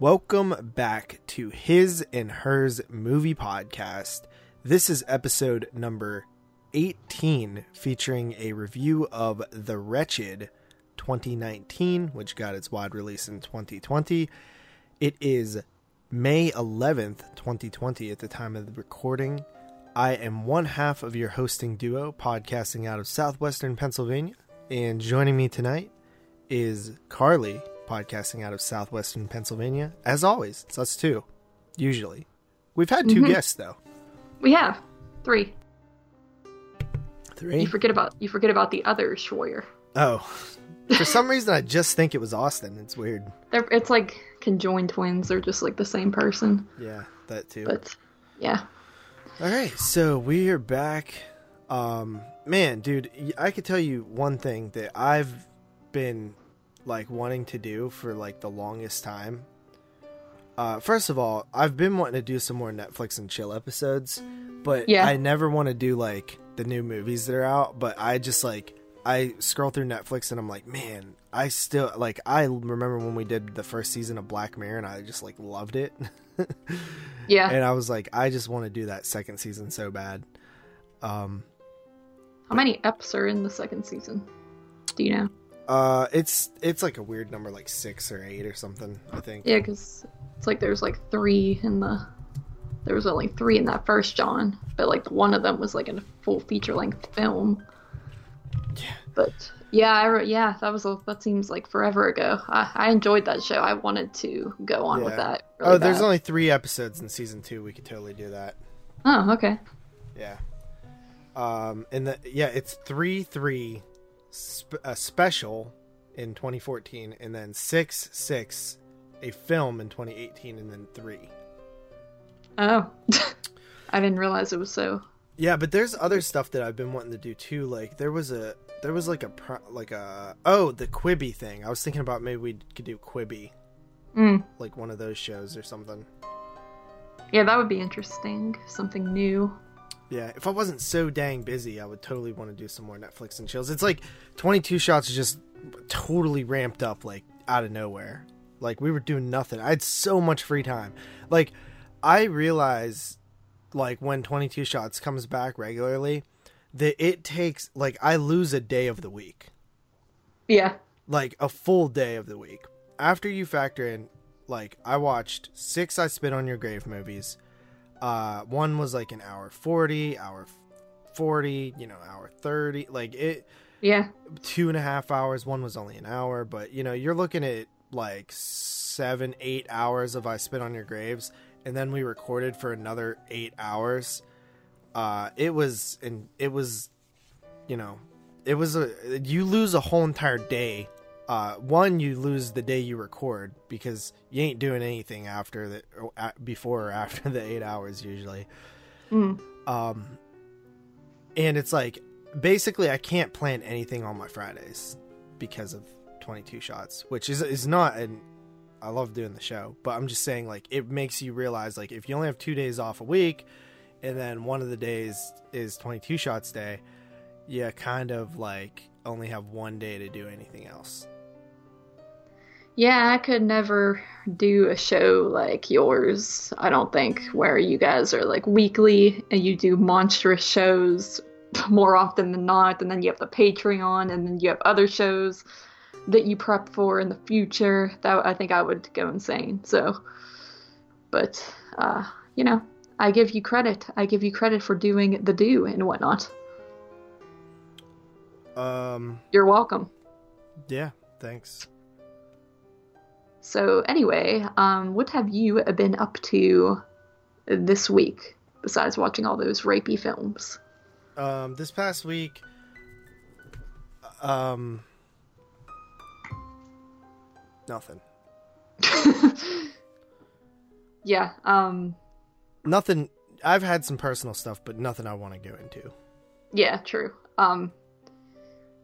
Welcome back to His and Hers Movie Podcast. This is episode number 18, featuring a review of The Wretched 2019, which got its wide release in 2020. It is May 11th, 2020, at the time of the recording. I am one half of your hosting duo, podcasting out of southwestern Pennsylvania. And joining me tonight is Carly, podcasting out of southwestern Pennsylvania. As always, it's us two, usually. We've had 2 Mhm. guests, though. We have three. Three? You forget about you forget about the other Schwaryer. Oh. For some reason, I just think it was Austin. It's weird. They're it's like conjoined twins. They're just like the same person. Yeah, that too. But yeah, All right, so we are back. Um, man, dude, I could tell you one thing that I've been like wanting to do for like the longest time. Uh, first of all, I've been wanting to do some more Netflix and chill episodes, but Yeah. I never want to do like the new movies that are out. But I just like I scroll through Netflix and I'm like, man, I still like I remember when we did the first season of Black Mirror and I just like loved it. yeah. and I was like, I just want to do that second season so bad. Um, How many eps are in the second season? Do you know? Uh, it's it's like a weird number, like six or eight or something. I think. Yeah, because it's like there's like three in the. There was only three in that first John, but like one of them was like in a full feature length film. Yeah. But yeah, I re- yeah, that was a, that seems like forever ago. I, I enjoyed that show. I wanted to go on with that. really oh, there's bad. only three episodes in season two. We could totally do that. Oh, okay. Yeah. Um, and the yeah, it's three three, sp- a special in 2014, and then six six, a film in 2018, and then three. Oh, I didn't realize it was so. Yeah, but there's other stuff that I've been wanting to do too. Like there was a there was like a like a oh the Quibi thing. I was thinking about maybe we could do Quibi, Mm. like one of those shows or something. Yeah, that would be interesting. Something new. Yeah, if I wasn't so dang busy, I would totally want to do some more Netflix and chills. It's like 22 shots just totally ramped up like out of nowhere. Like we were doing nothing. I had so much free time. Like I realize like when 22 shots comes back regularly that it takes like I lose a day of the week. Yeah. Like a full day of the week. After you factor in like I watched 6 I Spit on Your Grave movies. Uh one was like an hour 40, hour 40, you know, hour 30. Like it Yeah. two and a half hours. One was only an hour, but you know, you're looking at like seven, eight hours of I Spit on Your Graves, and then we recorded for another eight hours. Uh, it was, and it was, you know, it was a, you lose a whole entire day. Uh, one, you lose the day you record because you ain't doing anything after the, or a- before or after the eight hours usually Mm. um and it's like basically i can't plan anything on my fridays because of 22 shots which is is not an i love doing the show but i'm just saying like it makes you realize like if you only have two days off a week and then one of the days is 22 shots day you kind of like only have one day to do anything else Yeah, I could never do a show like yours, I don't think, where you guys are like weekly and you do monstrous shows more often than not, and then you have the Patreon, and then you have other shows that you prep for in the future. That I think I would go insane. So, but uh, you know, I give you credit. I give you credit for doing the do and whatnot. um You're welcome. yeah thanks So anyway, um, what have you been up to this week besides watching all those rapey films? um this past week um nothing yeah. Um. nothing i've had some personal stuff but nothing i want to go into Yeah. True. Um.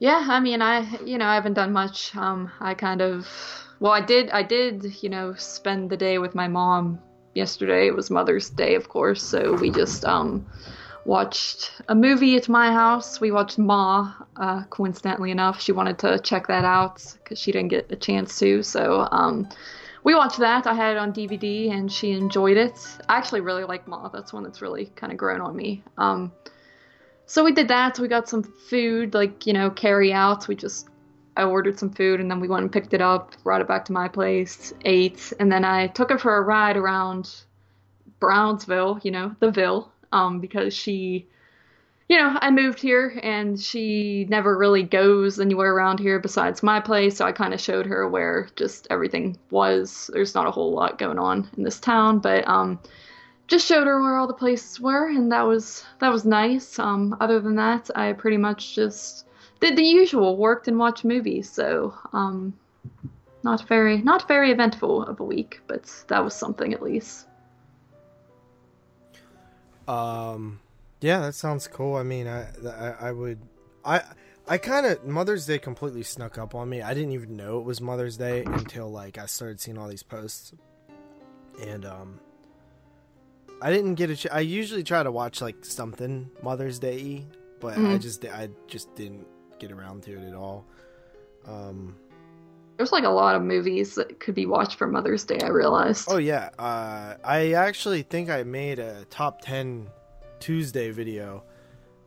Yeah. I mean, I you know I haven't done much. Um. I kind of well, I did I did you know spend the day with my mom yesterday. It was Mother's Day, of course. So we just um watched a movie at my house. We watched Ma. Uh, coincidentally enough, she wanted to check that out because she didn't get a chance to. So um, we watched that. I had it on DVD, and she enjoyed it. I actually really like Ma. That's one that's really kind of grown on me. Um, so we did that. We got some food, like you know, carry out. We just I ordered some food, and then we went and picked it up, brought it back to my place, ate, and then I took her for a ride around Brownsville. You know, the Ville, um, because she you know, I moved here and she never really goes anywhere around here besides my place. So I kind of showed her where just everything was. There's not a whole lot going on in this town, but um, just showed her where all the places were, and that was that was nice. Um, other than that, I pretty much just did the usual, worked and watched movies. So um, not very not very eventful of a week, but that was something at least. Um yeah, that sounds cool. I mean, I I, I would I I kind of Mother's Day completely snuck up on me. I didn't even know it was Mother's Day until like I started seeing all these posts, and um, I didn't get a. Ch- I usually try to watch like something Mother's Day, but mm-hmm. I just I just didn't get around to it at all. Um, there's like a lot of movies that could be watched for Mother's Day. I realized. Oh yeah, uh, I actually think I made a top ten Tuesday video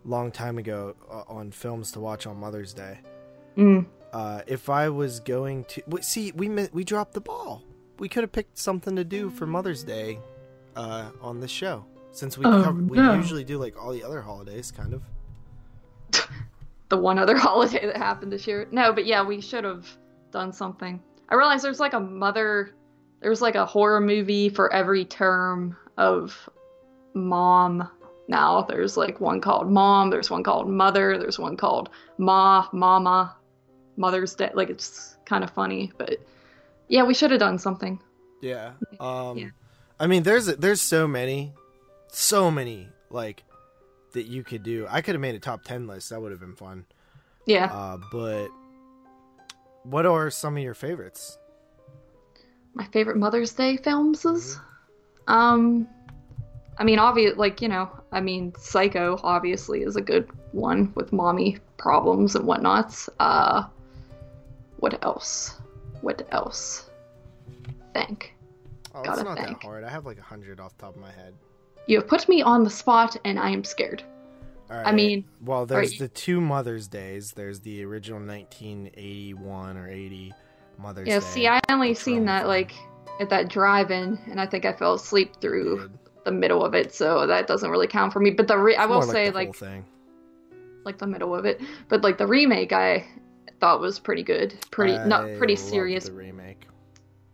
long time ago uh, on films to watch on Mother's Day. Mm. Uh, if I was going to see, we we dropped the ball. We could have picked something to do for Mother's Day uh, on this show since we oh, cover, we no. usually do like all the other holidays, kind of. The one other holiday that happened this year. No, but yeah, we should have done something. I realized there's like a mother, there's like a horror movie for every term of mom now. There's like one called Mom, there's one called Mother, there's one called Ma, Mama, Mother's Day. Like it's kind of funny, but yeah, we should have done something. Yeah. Um yeah. I mean, there's there's so many so many like that you could do. I could have made a top 10 list. That would have been fun. Yeah. Uh but what are some of your favorites? My favorite Mother's Day films is mm-hmm. um I mean, obvious, like you know, I mean, Psycho obviously is a good one with mommy problems and whatnots. Uh, what else? What else? Think. Oh, Gotta it's not think. that hard. I have like a hundred off the top of my head. You have put me on the spot, and I am scared. I mean, well, there's right. the two Mother's Days. There's the original 1981 or 80 Mother's yeah, Day. Yeah, see, I only seen that like at that drive-in, and I think I fell asleep through the middle of it, so that doesn't really count for me. But the re- I will like say like like the middle of it, but like the remake I thought was pretty good, pretty I not pretty serious. The remake.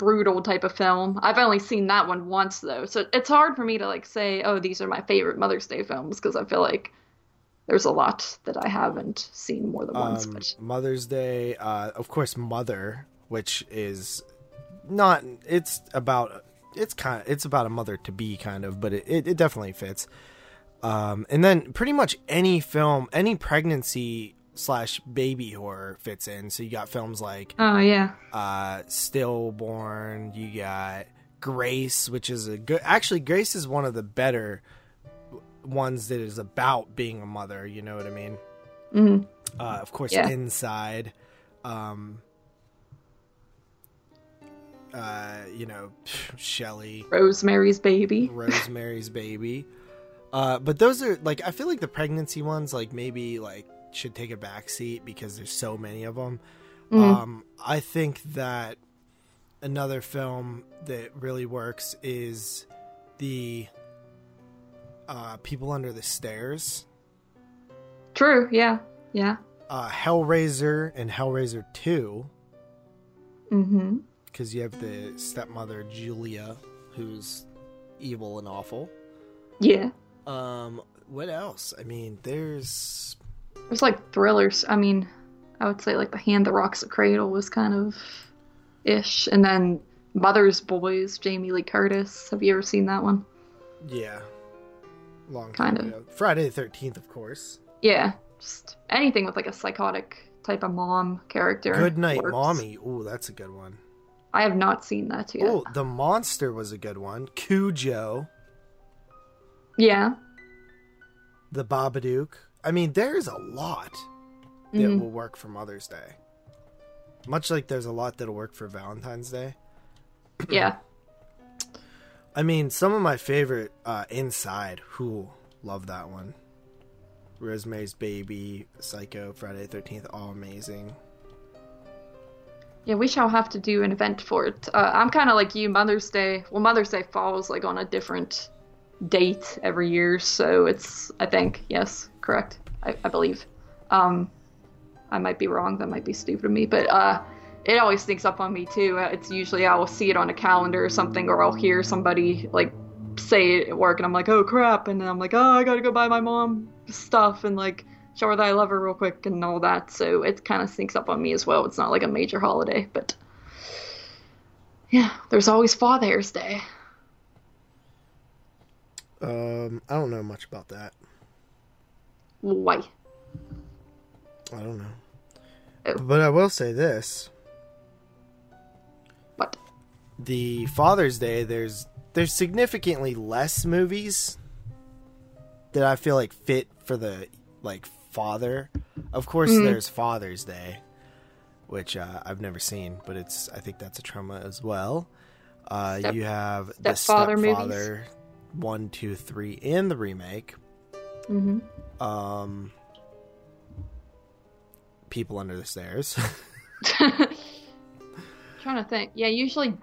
Brutal type of film. I've only seen that one once though, so it's hard for me to like say, oh, these are my favorite Mother's Day films because I feel like there's a lot that I haven't seen more than once. Um, but... Mother's Day, uh, of course, Mother, which is not. It's about it's kind of it's about a mother to be kind of, but it, it, it definitely fits. Um, and then pretty much any film, any pregnancy slash baby horror fits in. So you got films like oh yeah, uh, Stillborn. You got Grace, which is a good. Actually, Grace is one of the better ones that is about being a mother. You know what I mean? Mm-hmm. Uh, of course, yeah. Inside. Um, uh, you know, Shelley, Rosemary's Baby, Rosemary's Baby. Uh, but those are like I feel like the pregnancy ones like maybe like should take a back seat because there's so many of them. Mm. Um, I think that another film that really works is the uh, People Under the Stairs. True. Yeah. Yeah. Uh, Hellraiser and Hellraiser Two. Mm-hmm because you have the stepmother Julia, who's evil and awful. Yeah. Um. What else? I mean, there's there's like thrillers. I mean, I would say like The Hand That Rocks the Cradle was kind of ish, and then Mother's Boys, Jamie Lee Curtis. Have you ever seen that one? Yeah. Long kind of. Ago. Friday the Thirteenth, of course. Yeah, just anything with like a psychotic type of mom character. Good night, works. mommy. Ooh, that's a good one. I have not seen that yet. Oh, The Monster was a good one. Cujo. Yeah. The Babadook. I mean, there's a lot that mm-hmm. will work for Mother's Day. Much like there's a lot that'll work for Valentine's Day. yeah. I mean, some of my favorite uh, Inside. Who love that one? Rosemary's Baby, Psycho, Friday the Thirteenth, all amazing. Yeah, we shall have to do an event for it. Uh, I'm kind of like you, Mother's Day. Well, Mother's Day falls like on a different date every year, so it's I think yes, correct. I, I believe. Um, I might be wrong. That might be stupid of me, but uh, it always sneaks up on me too. Uh, It's usually I will see it on a calendar or something, or I'll hear somebody like say it at work, and I'm like, oh crap, and then I'm like, oh, I gotta go buy my mom stuff and like show her that I love her real quick and all that. So it kind of sneaks up on me as well. It's not like a major holiday, but yeah, there's always Father's Day. Um, I don't know much about that. Why? I don't know. Oh. But I will say this: What? the Father's Day, there's there's significantly less movies that I feel like fit for the like father. Of course, Mm. there's Father's Day, which uh, I've never seen, but it's I think that's a trauma as well. Uh, Step- you have the stepfather movies? Stepfather one, two, three, and the remake. Mm-hmm. Um, People Under the Stairs. Trying to think. Yeah, usually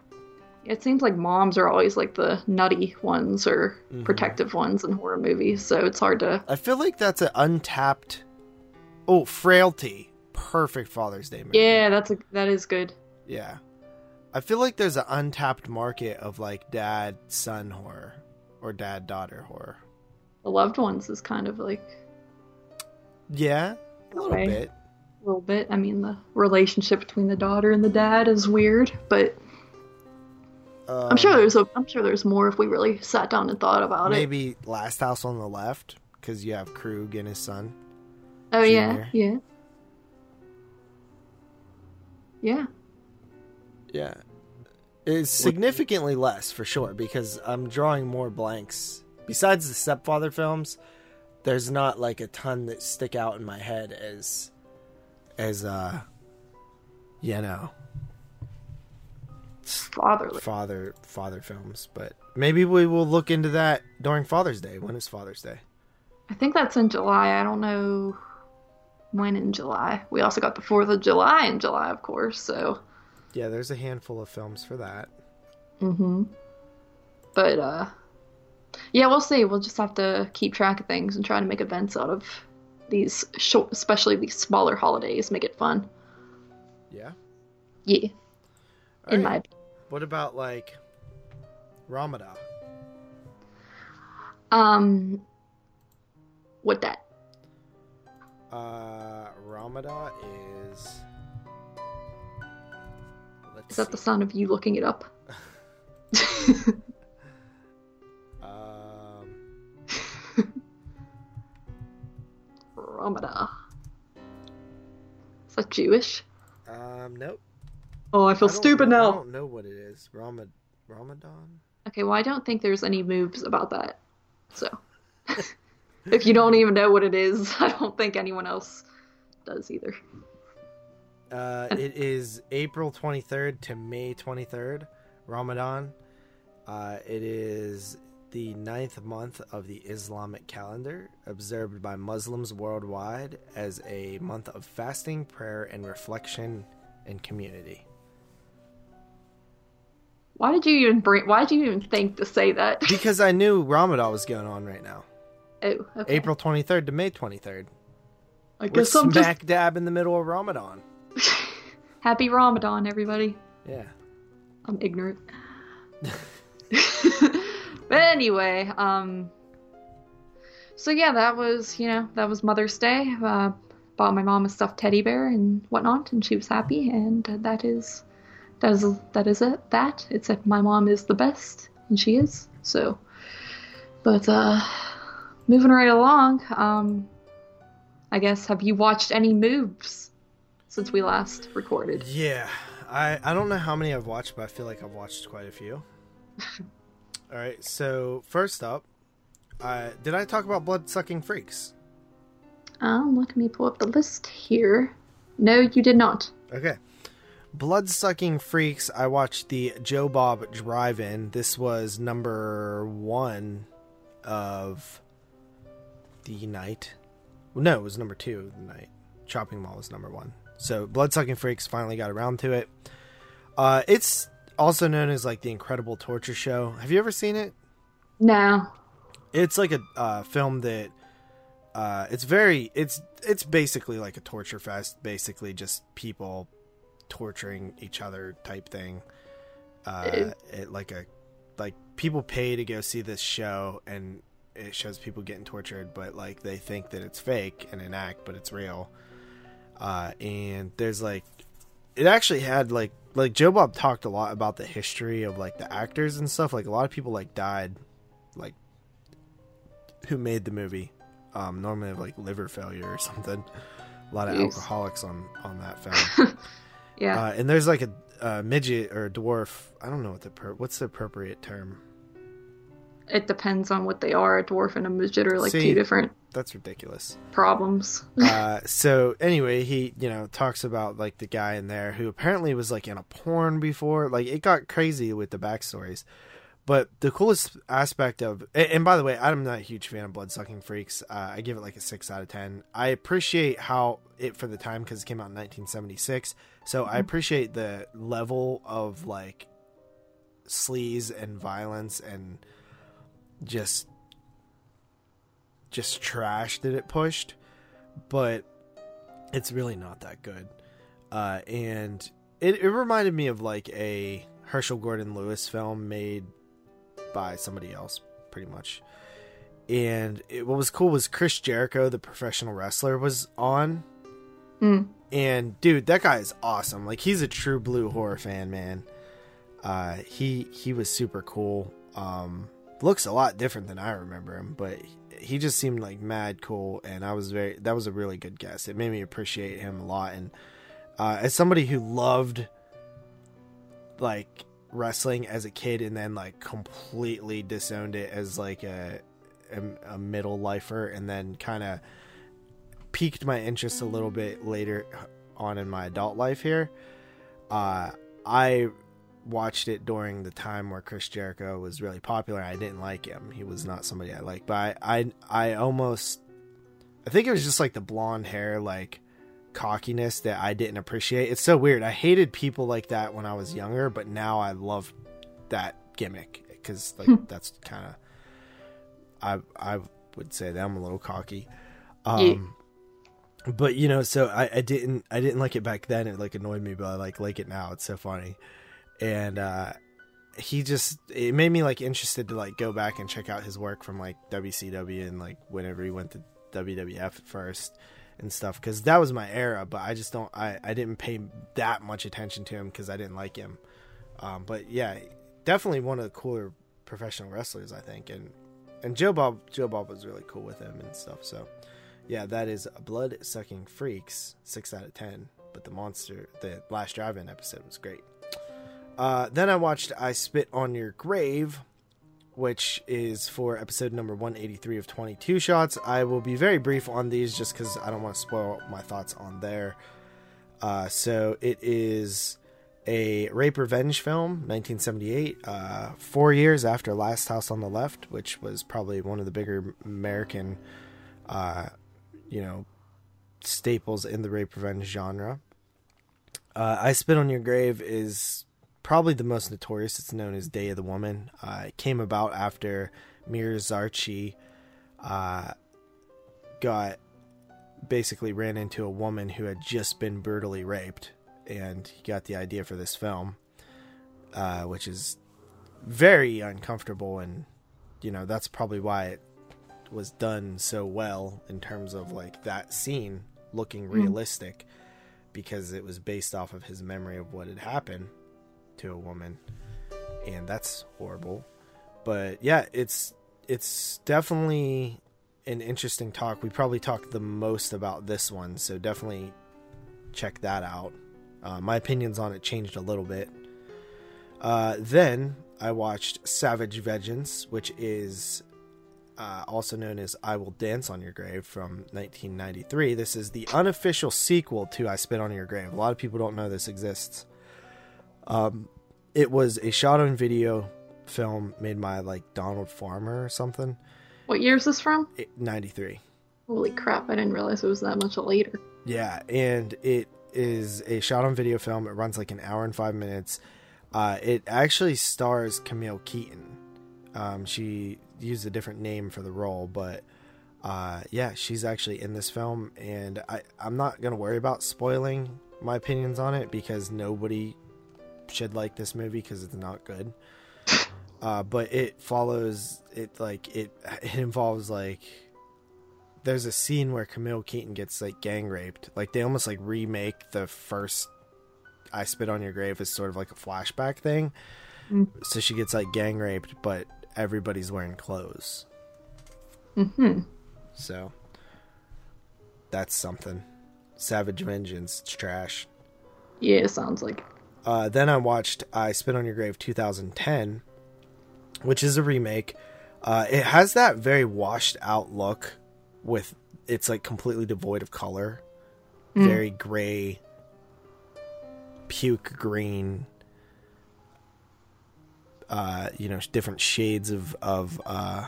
it seems like moms are always like the nutty ones or Mhm. protective ones in horror movies, so it's hard to. I feel like that's an untapped. Oh, Frailty, perfect Father's Day movie. Yeah, that's a that is good. yeah. I feel like there's an untapped market of like dad son horror or dad daughter horror. The loved ones is kind of like Yeah, a little Okay. bit. a little bit. I mean, the relationship between the daughter and the dad is weird, but I'm sure Um, there's a I'm sure there's more if we really sat down and thought about it. maybe Last House on the Left because you have Krug and his son. Oh yeah, yeah, yeah. Yeah. It's significantly less for sure because I'm drawing more blanks. Besides the stepfather films, there's not like a ton that stick out in my head as as uh you know Fatherly. father father films. But maybe we will look into that during Father's Day. When is Father's Day? I think that's in July. I don't know when in July. We also got the Fourth of July in July, of course. So, Yeah, there's a handful of films for that. hmm but uh, yeah, we'll see. We'll just have to keep track of things and try to make events out of these short, especially these smaller holidays. Make it fun. Yeah. Yeah, All in right. my What about like Ramadan? um, what that? Uh, Ramadan is. Let's Is that the sound of you looking it up? Ramadan. Is that Jewish? um, nope. Oh, I feel I stupid know- I don't know what it is. Ramad Ramadan. Okay, well, I don't think there's any moves about that. So, if you don't even know what it is, I don't think anyone else does either. Uh, it is April 23rd to May 23rd, Ramadan. Uh, it is the ninth month of the Islamic calendar, observed by Muslims worldwide as a month of fasting, prayer, and reflection and community. Why did you even bring? Why did you even think to say that? Because I knew Ramadan was going on right now. Oh, okay. April 23rd to May 23rd. I We're guess I'm just smack dab in the middle of Ramadan. happy Ramadan, everybody. Yeah. I'm ignorant. but anyway, um, so yeah, that was you know that was Mother's Day. Uh, bought my mom a stuffed teddy bear and whatnot, and she was happy. And that is that is that is it. That except my mom is the best, and she is. So, but uh, moving right along. Um, I guess have you watched any moves since we last recorded? Yeah, I I don't know how many I've watched, but I feel like I've watched quite a few. All right, so first up, uh, did I talk about blood sucking freaks? Um, let me pull up the list here. No, you did not. Okay, Bloodsucking Freaks. I watched the Joe Bob Drive-In. This was number one of the night. No, it was number two of the night. Chopping Mall was number one. So Bloodsucking Freaks finally got around to it. Uh, it's also known as like the Incredible Torture Show. Have you ever seen it? No. It's like a uh, film that uh, it's very it's it's basically like a torture fest. Basically, just people torturing each other type thing. Uh, it like a like people pay to go see this show and it shows people getting tortured, but like they think that it's fake and an act, but it's real. Uh, and there's like, it actually had like like Joe Bob talked a lot about the history of like the actors and stuff. Like a lot of people like died, like who made the movie. Um, normally have like liver failure or something. A lot of Jeez. alcoholics on on that film. Yeah. Uh, and there's like a, a midget or a dwarf. I don't know what the per- what's the appropriate term. it depends on what they are. A dwarf and a midget are like See- two different That's ridiculous. problems. uh, so anyway, he you know talks about like the guy in there who apparently was like in a porn before. Like it got crazy with the backstories. But the coolest aspect of, and, by the way, I'm not a huge fan of Bloodsucking Freaks. Uh, I give it like a six out of ten. I appreciate how it for the time because it came out in 1976. So I appreciate the level of like sleaze and violence and just just trash that it pushed, but it's really not that good. Uh, and it, it reminded me of like a Herschell Gordon Lewis film made by somebody else, pretty much. And it, what was cool was Chris Jericho, the professional wrestler, was on. Mm. And dude, that guy is awesome. Like he's a true blue horror fan, man. Uh, he he was super cool. Um, looks a lot different than I remember him, but he just seemed like mad cool, and I was very that was a really good guess. It made me appreciate him a lot, and uh, as somebody who loved like wrestling as a kid and then like completely disowned it as like a a, a middle lifer, and then kind of piqued my interest a little bit later on in my adult life here. Uh, I watched it during the time where Chris Jericho was really popular. I didn't like him. He was not somebody I liked, but I, I, I almost, I think it was just like the blonde hair, like cockiness that I didn't appreciate. It's so weird. I hated people like that when I was younger, but now I love that gimmick because like that's kind of, I, I would say that I'm a little cocky. Um, but you know, so I, I didn't, I didn't like it back then. It like annoyed me, but I like like it now. It's so funny and uh he just it made me like interested to like go back and check out his work from like WCW and like whenever he went to WWF at first and stuff because that was my era but I just don't I I didn't pay that much attention to him because I didn't like him. Um but yeah definitely one of the cooler professional wrestlers I think and and Joe Bob Joe Bob was really cool with him and stuff so yeah that is blood sucking freaks six out of ten but the monster the last drive-in episode was great uh, then I watched I Spit on Your Grave, which is for episode number 183 of 22 Shots. I will be very brief on these just because I don't want to spoil my thoughts on there. Uh, so it is a rape revenge film, 1978, uh, four years after Last House on the Left, which was probably one of the bigger American, uh, you know, staples in the rape revenge genre. Uh, I Spit on Your Grave is probably the most notorious. It's known as Day of the Woman. Uh, it came about after Meir Zarchi uh, got basically ran into a woman who had just been brutally raped, and he got the idea for this film, uh, which is very uncomfortable, and you know that's probably why it was done so well in terms of like that scene looking realistic because it was based off of his memory of what had happened to a woman and that's horrible but yeah it's it's definitely an interesting talk we probably talked the most about this one so definitely check that out uh, my opinions on it changed a little bit uh, then i watched savage vengeance which is uh, also known as I Will Dance on Your Grave from 1993. This is the unofficial sequel to I Spit on Your Grave. A lot of people don't know this exists. Um, it was a shot on video film made by like Donald Farmer or something. What year is this from? Ninety three. Holy crap! I didn't realize it was that much later. Yeah, and it is a shot on video film. It runs like an hour and five minutes. Uh, it actually stars Camille Keaton. Um, she used a different name for the role, but uh, yeah, she's actually in this film, and I, I'm not gonna worry about spoiling my opinions on it because nobody should like this movie because it's not good. Uh, but it follows it like it it involves like there's a scene where Camille Keaton gets like gang raped. Like they almost like remake the first I Spit on Your Grave as sort of like a flashback thing. Mm. So she gets like gang raped, but everybody's wearing clothes. Mm-hmm. So that's something. Savage Vengeance, it's trash. Yeah, it sounds like. Uh, then I watched I Spit on Your Grave 2010, which is a remake. Uh, it has that very washed out look with it's like completely devoid of color, Mm. very gray, puke green. Uh, you know, different shades of of uh,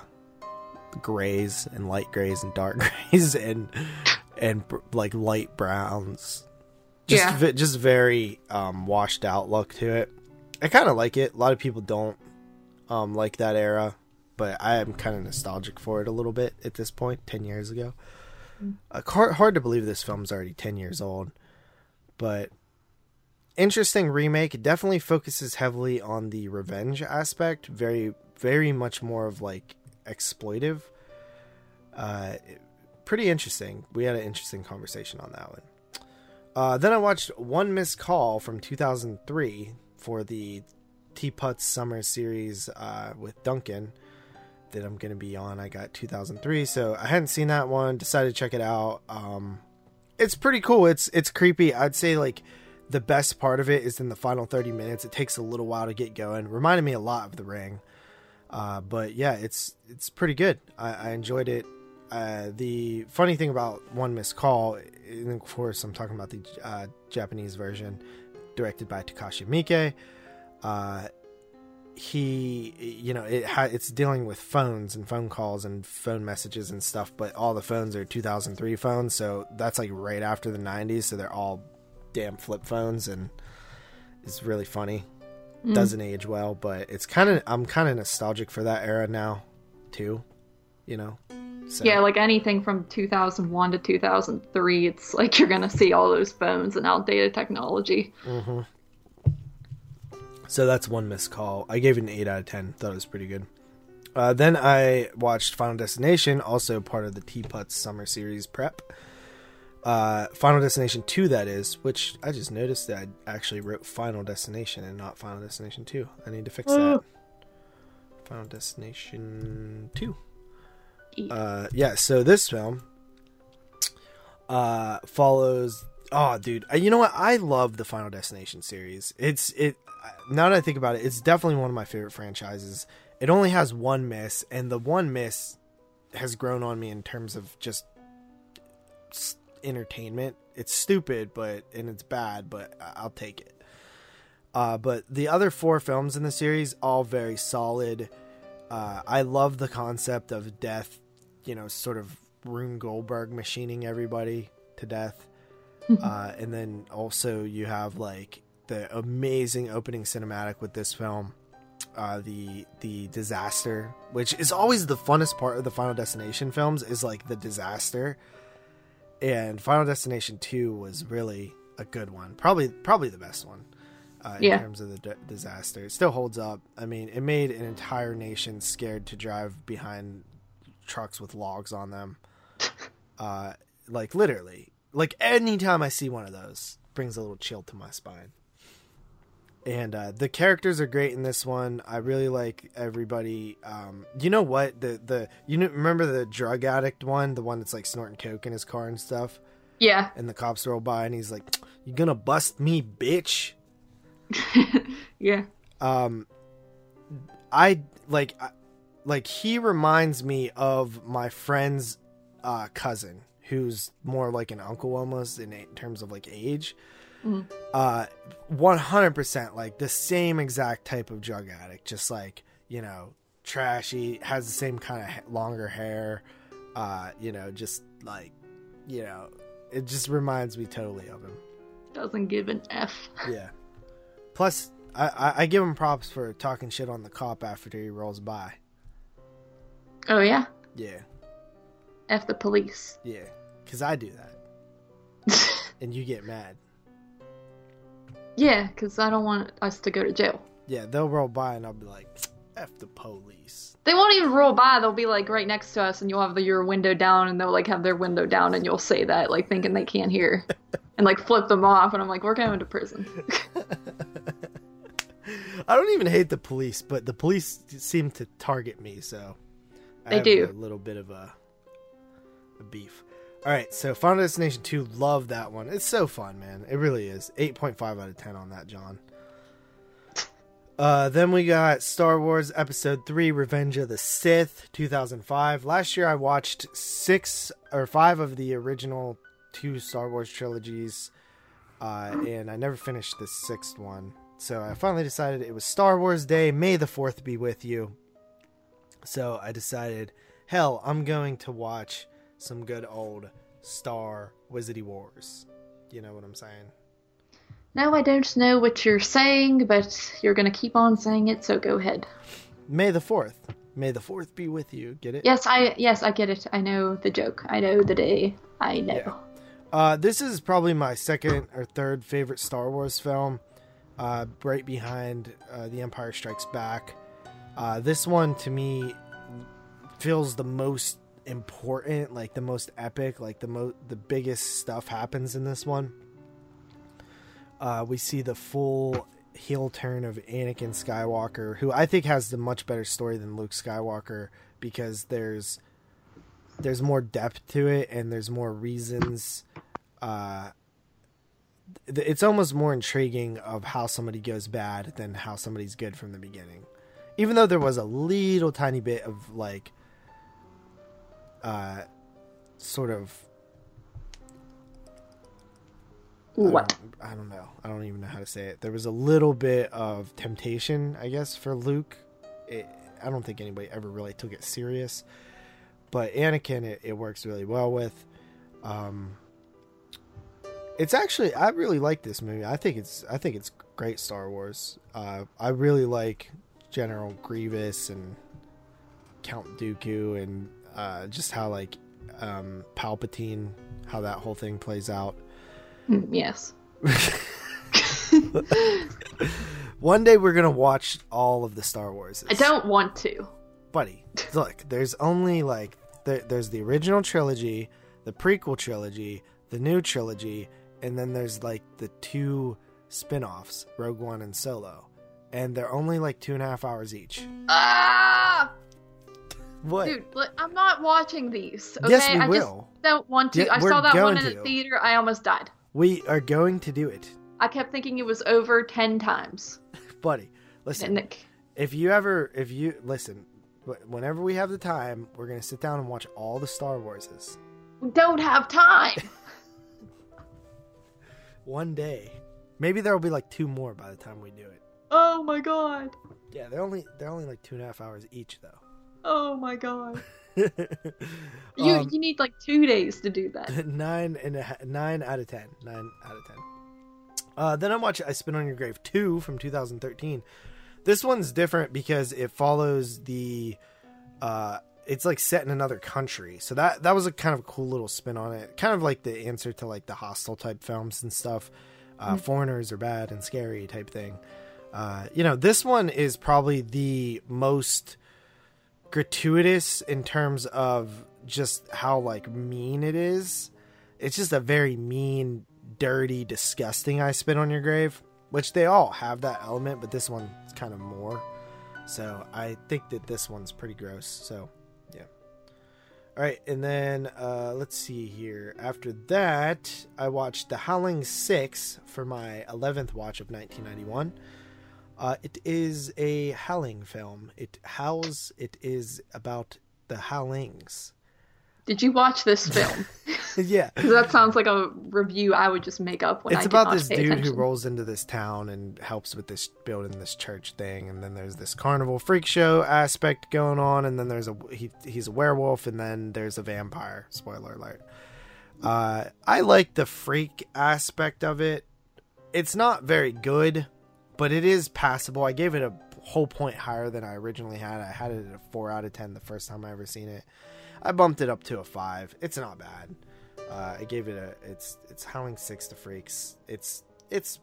grays and light grays and dark grays and and br- like light browns. Just Yeah. just very um, washed out look to it. I kind of like it. A lot of people don't um, like that era, but I am kind of nostalgic for it a little bit at this point. Ten years ago, uh, hard, hard to believe this film's already ten years old, but interesting remake. It definitely focuses heavily on the revenge aspect. Very, very much more of like exploitive. Uh, pretty interesting. We had an interesting conversation on that one. Uh, then I watched One Missed Call from 2003 for the Teapots Summer Series uh, with Duncan that I'm going to be on. I got 2003, so I hadn't seen that one. Decided to check it out. Um, it's pretty cool. It's it's creepy. I'd say like the best part of it is in the final 30 minutes. It takes a little while to get going. Reminded me a lot of The Ring. Uh, but yeah, it's it's pretty good. I, I enjoyed it. Uh, the funny thing about One Missed Call, and of course, I'm talking about the uh, Japanese version, directed by Takashi Miike. Uh, he, you know, it ha- it's dealing with phones and phone calls and phone messages and stuff, but all the phones are 2003 phones, so that's like right after the 90s, so they're all damn flip phones, and it's really funny. Mm. Doesn't age well, but it's kind of I'm kind of nostalgic for that era now, too. You know, so Yeah, like anything from 2001 to 2003, it's like you're gonna see all those phones and outdated technology. hmm So that's one missed call. I gave it an 8 out of 10. Thought it was pretty good. Uh, then I watched Final Destination, also part of the Teapots Summer Series prep. Uh, Final Destination 2, that is, which I just noticed that I actually wrote Final Destination and not Final Destination 2. I need to fix that. Oh. Final Destination 2. Uh, yeah, so this film uh, follows. Oh, dude, you know what? I love the Final Destination series. It's it. Now that I think about it, it's definitely one of my favorite franchises. It only has one miss, and the one miss has grown on me in terms of just entertainment. It's stupid, but and it's bad, but I'll take it. Uh, but the other four films in the series, all very solid. Uh, I love the concept of death, you know, sort of Rube Goldberg machining everybody to death. uh, and then also you have like the amazing opening cinematic with this film, uh, the the disaster, which is always the funnest part of the Final Destination films, is like the disaster. And Final Destination Two was really a good one, probably probably the best one uh, in Yeah. terms of the d- disaster. It still holds up. I mean, it made an entire nation scared to drive behind trucks with logs on them. Uh, like literally, like anytime I see one of those, brings a little chill to my spine. And uh, the characters are great in this one. I really like everybody. Um, you know what? The the you know, remember the drug addict one, the one that's like snorting coke in his car and stuff. Yeah. And the cops roll by, and he's like, "You gonna bust me, bitch?" yeah. um i like I- like he reminds me of my friend's uh cousin who's more like an uncle almost in, a- terms of like age Mhm. Uh, one hundred percent like the same exact type of drug addict, just like you know, trashy, has the same kind of ha- longer hair. Uh, you know, just like you know, it just reminds me totally of him. Doesn't give an F. Yeah. Plus, I, I, I give him props for talking shit on the cop after he rolls by. Oh yeah, Yeah, F the police. yeah, because I do that, and you get mad. yeah, because I don't want us to go to jail. Yeah, they'll roll by, and I'll be like, "F the police." They won't even roll by. They'll be like right next to us, and you'll have the, your window down, and they'll like have their window down, and you'll say that like thinking they can't hear, and like flip them off, and I'm like, we're going to prison. I don't even hate the police, but the police seem to target me, so They do. a little bit of a, a beef. All right, so Final Destination Two, love that one. It's so fun, man. It really is. Eight point five out of ten on that, John. Uh, then we got Star Wars Episode Three: Revenge of the Sith, two thousand five. Last year, I watched six or five of the original two Star Wars trilogies, uh, and I never finished the sixth one. So I finally decided it was Star Wars Day. May the Fourth be with you. So I decided, hell, I'm going to watch some good old Star Wizardy Wars. You know what I'm saying? now I don't know what you're saying, but you're gonna keep on saying it, so go ahead. May the Fourth. May the Fourth be with you. Get it? Yes, I yes I get it. I know the joke. I know the day. I know. Yeah. Uh, this is probably my second or third favorite Star Wars film, uh, right behind uh, The Empire Strikes Back. Uh, this one to me feels the most important, like the most epic, like the mo- the biggest stuff happens in this one. Uh, we see the full heel turn of Anakin Skywalker, who I think has the much better story than Luke Skywalker because there's there's more depth to it and there's more reasons uh it's almost more intriguing of how somebody goes bad than how somebody's good from the beginning even though there was a little tiny bit of like uh sort of I What? don't, I don't know. I don't even know how to say it. There was a little bit of temptation, I guess, for Luke. It, I don't think anybody ever really took it serious, but Anakin, it, it works really well with. Um, it's actually I really like this movie. I think it's I think it's great Star Wars. Uh, I really like General Grievous and Count Dooku and uh, just how like um, Palpatine, how that whole thing plays out. Mm, Yes. One day we're gonna watch all of the Star Wars. I don't want to. buddy. Look, there's only like there, there's the original trilogy, the prequel trilogy, the new trilogy, and then there's like the two spin-offs, Rogue One and Solo, and they're only like two and a half hours each. Ah, What? dude, I'm not watching these. Okay, yes, we I will. just don't want to. Yeah, I saw that one in to. the theater. I almost died. We are going to do it, I kept thinking it was over ten times. buddy. Listen, Nick, if you ever, if you listen, whenever we have the time, we're gonna sit down and watch all the Star Warses. we don't have time. One day, maybe there will be like two more by the time we do it. Oh my god. Yeah, they're only they're only like two and a half hours each though. Oh my god. you You you need like two days to do that. nine and a, nine out of ten. Nine out of ten. Uh, then I watch I Spit on Your Grave two from 2013. This one's different because it follows the. Uh, it's like set in another country, so that that was a kind of cool little spin on it. Kind of like the answer to like the Hostel type films and stuff. Uh, Foreigners are bad and scary type thing. Uh, you know, this one is probably the most gratuitous in terms of just how like mean it is. It's just a very mean, dirty, disgusting I spit on your grave, which they all have that element, but this one's kind of more. So I think that this one's pretty gross. So yeah. All right, and then uh, let's see here. After that, I watched The Howling Six for my eleventh watch of 1991. Uh, it is a howling film. It howls. It is about the howlings. Did you watch this film? yeah. Because that sounds like a review I would just make up when it's I about this dude attention. who rolls into this town and helps with this building this church thing and then there's this carnival freak show aspect going on and then there's a he, he's a werewolf and then there's a vampire spoiler alert uh i like the freak aspect of it it's not very good but it is passable i gave it a whole point higher than i originally had i had it at a 4 out of 10 the first time i ever seen it i bumped it up to a 5 it's not bad uh, I gave it a it's it's Howling Six to Freaks. It's it's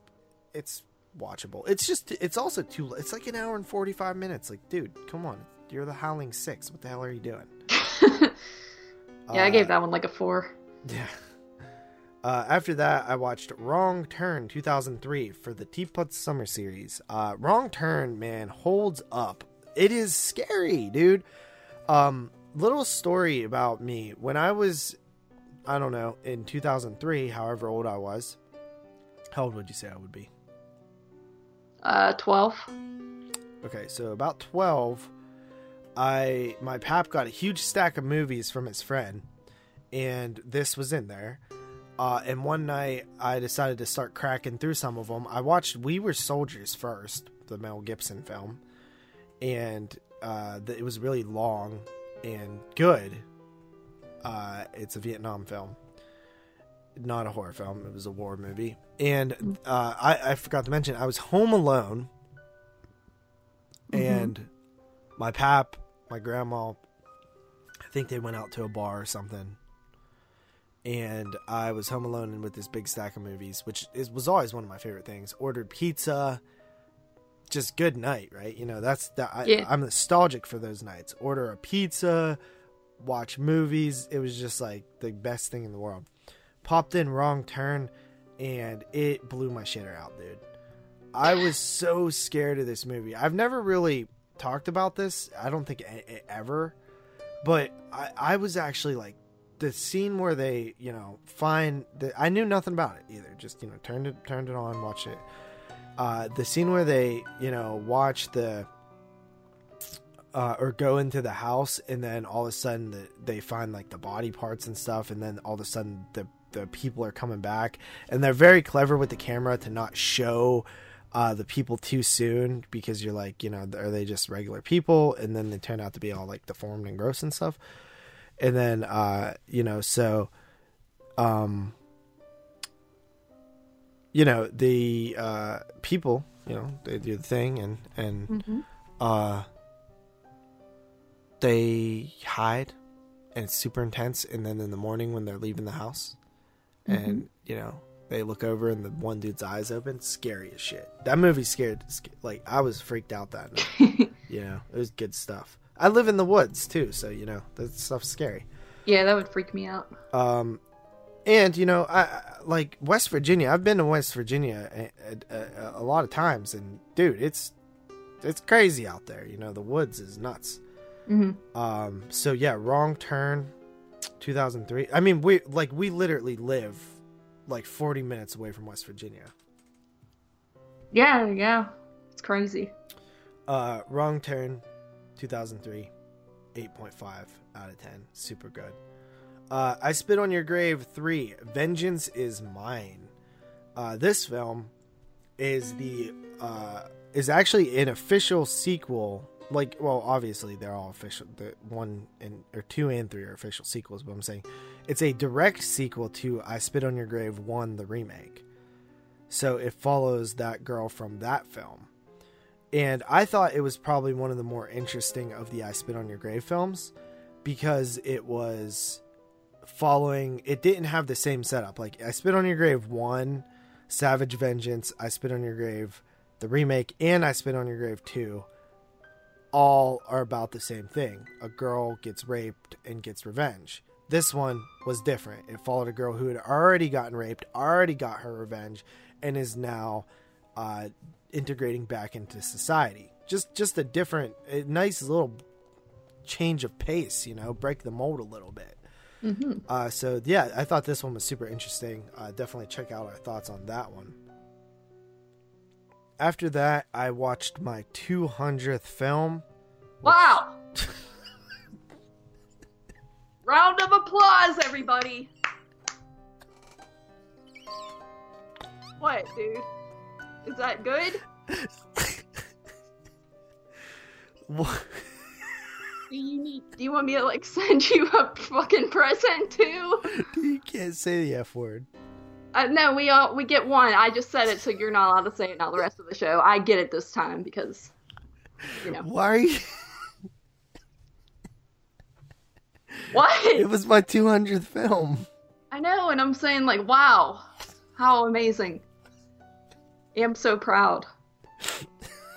it's watchable. It's just it's also too. It's like an hour and forty five minutes. Like, dude, come on, you're the Howling Six. What the hell are you doing? yeah, I gave that one like a four. Yeah. Uh, after that, I watched Wrong Turn 2003 for the Teapot Summer Series. Uh, Wrong Turn, man, holds up. It is scary, dude. Um, little story about me. When I was, I don't know, in 2003, however old I was, how old would you say I would be? Uh, twelve. Okay, so about 12, I my pap got a huge stack of movies from his friend, and this was in there. Uh, and one night, I decided to start cracking through some of them. I watched We Were Soldiers first, the Mel Gibson film, and uh, the, it was really long and good. Uh, it's a Vietnam film, not a horror film. It was a war movie, and uh, I, I forgot to mention I was home alone and my pap, my grandma, I think they went out to a bar or something. And I was home alone and with this big stack of movies, which is, was always one of my favorite things. Ordered pizza, just good night, right? You know, that's that. I, Yeah. I'm nostalgic for those nights. Order a pizza, watch movies. It was just like the best thing in the world. Popped in wrong turn, and it blew my shitter out, dude. I was so scared of this movie. I've never really talked about this. I don't think ever, but I, I was actually like the scene where they, you know, find the. I knew nothing about it either. Just you know, turned it, turned it on, watched it. Uh, the scene where they, you know, watch the. Uh, or go into the house and then all of a sudden the, they find like the body parts and stuff and then all of a sudden the the people are coming back and they're very clever with the camera to not show uh, the people too soon because you're like, you know, are they just regular people? And then they turn out to be all like deformed and gross and stuff. And then, uh, you know, so, um, you know, the uh, people, you know, they do the thing and, and, Mm-hmm. uh, they hide and it's super intense. And then in the morning when they're leaving the house, and you know they look over and the one dude's eyes open scary as shit that movie scared sc- like i was freaked out that night you know it was good stuff i live in the woods too so you know that stuff's scary. Yeah, that would freak me out. um and you know i like west virginia i've been to west virginia a, a, a, a lot of times and dude it's it's crazy out there you know the woods is nuts. Hmm um so yeah wrong turn 2003 i mean we like we literally live like 40 minutes away from west virginia. Yeah, yeah, it's crazy. uh wrong turn 2003 8.5 out of 10 super good. Uh i spit on your grave 3 vengeance is mine. Uh this film is the uh is actually an official sequel like well obviously they're all official the one and or two and three are official sequels but i'm saying it's a direct sequel to i spit on your grave 1 the remake. So it follows that girl from that film and i thought it was probably one of the more interesting of the i spit on your grave films because it was following it didn't have the same setup like i spit on your grave 1 savage vengeance i spit on your grave the remake and i spit on your grave 2 all are about the same thing. A girl gets raped and gets revenge. This one was different. It followed a girl who had already gotten raped, already got her revenge, and is now uh, integrating back into society. Just just a different, a nice little change of pace. You know, break the mold a little bit. Mm-hmm. Uh, so yeah, I thought this one was super interesting. Uh, definitely check out our thoughts on that one. After that, I watched my 200th film. Wow! Which... Round of applause, everybody! What, dude? Is that good? What? Do you need? Do you want me to like send you a fucking present too? you can't say the F word. Uh, no, we all we get one. I just said it, so you're not allowed to say it now. The rest of the show, I get it this time because, you know, Why are you? what? It was my 200th film. I know, and I'm saying like, wow, how amazing! I'm so proud.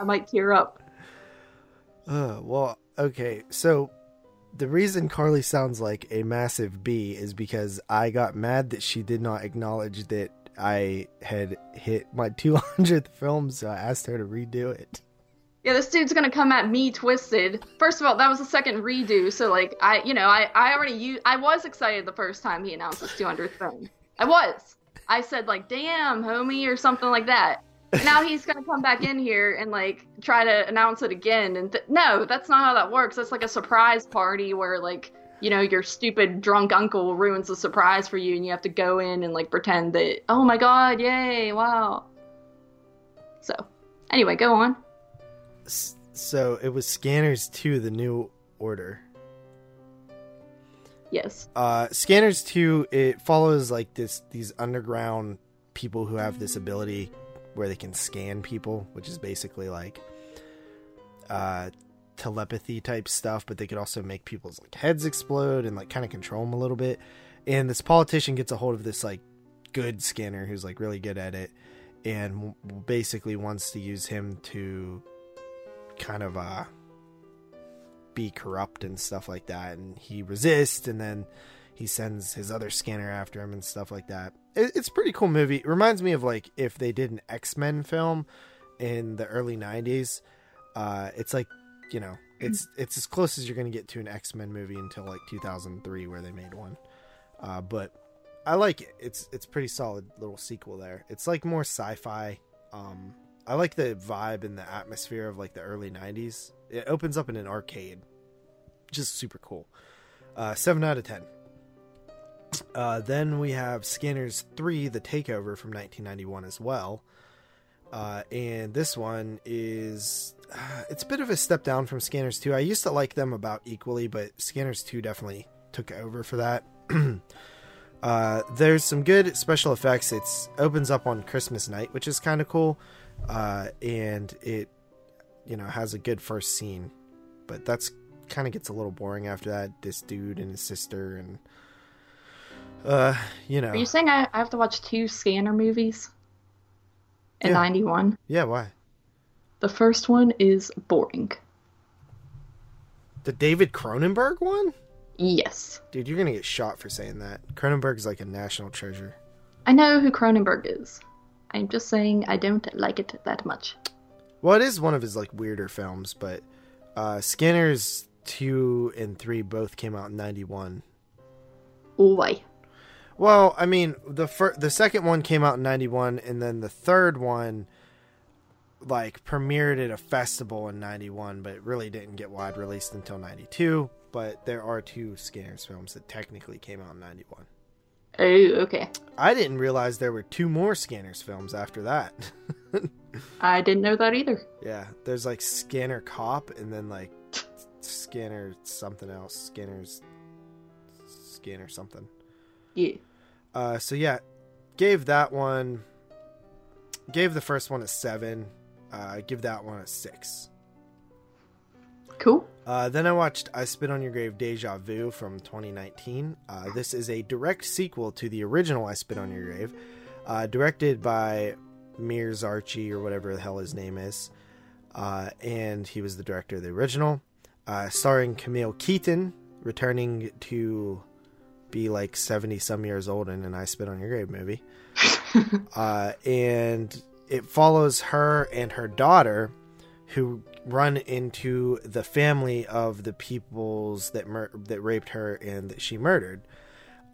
I might tear up. Uh, well, okay. So the reason Carly sounds like a massive B is because I got mad that she did not acknowledge that I had hit my 200th film, so I asked her to redo it. Yeah, this dude's gonna come at me twisted. First of all, that was the second redo, so like I, you know, I, I already used. I was excited the first time he announced his 200th film. I was. I said like, "Damn, homie," or something like that. Now he's gonna come back in here and like try to announce it again. And th- no, that's not how that works. That's like a surprise party where like you know your stupid drunk uncle ruins the surprise for you, and you have to go in and like pretend that oh my god, yay, wow. So anyway, go on. S- So it was Scanners 2, the new order. Yes. Uh, Scanners 2, it follows like this these underground people who have this ability where they can scan people, which is basically like uh, telepathy type stuff, but they could also make people's like heads explode and like kind of control them a little bit. And this politician gets a hold of this like good scanner who's like really good at it, and w- basically wants to use him to kind of uh be corrupt and stuff like that. And he resists, and then he sends his other scanner after him and stuff like that. It, it's a pretty cool movie. It reminds me of like if they did an X Men film in the early '90s. Uh, it's like you know, it's it's as close as you're gonna get to an X Men movie until like 2003, where they made one. Uh, but I like it. It's it's pretty solid little sequel there. It's like more sci-fi. Um, I like the vibe and the atmosphere of like the early '90s. It opens up in an arcade, just super cool. Uh, seven out of ten. Uh, then we have Scanners 3, The Takeover from 1991 as well. Uh, and this one is. Uh, it's a bit of a step down from Scanners 2. I used to like them about equally, but Scanners 2 definitely took over for that. uh, there's some good special effects. It opens up on Christmas night, which is kind of cool. Uh, and it, you know, has a good first scene. But that's kind of gets a little boring after that. This dude and his sister and uh, you know. Are you saying I, I have to watch two scanner movies in Yeah. 91? Yeah, why? The first one is boring. The David Cronenberg one? Yes. Dude, you're gonna get shot for saying that. Cronenberg's like a national treasure. I know who Cronenberg is. I'm just saying I don't like it that much. Well, it is one of his like weirder films, but uh Scanners two and three both came out in ninety one. Why? Well, I mean, the fir- the second one came out in 91 and then the third one like premiered at a festival in 91, but really didn't get wide released until 92, but there are two Scanners films that technically came out in 91. Oh, okay. I didn't realize there were two more Scanners films after that. I didn't know that either. yeah, there's like Scanner Cop and then like Scanner something else, Scanners Scanner something. Yeah. Uh, so yeah, gave that one, gave the first one a seven. Uh, give that one a six. Cool. Uh, then I watched I Spit on Your Grave Deja Vu from 2019. Uh, this is a direct sequel to the original I Spit on Your Grave, uh, directed by Meir Zarchi or whatever the hell his name is. Uh, and he was the director of the original, uh, starring Camille Keaton, returning to be like 70 some years old in an I Spit on Your Grave movie. uh, and it follows her and her daughter who run into the family of the peoples that mur- that raped her and that she murdered.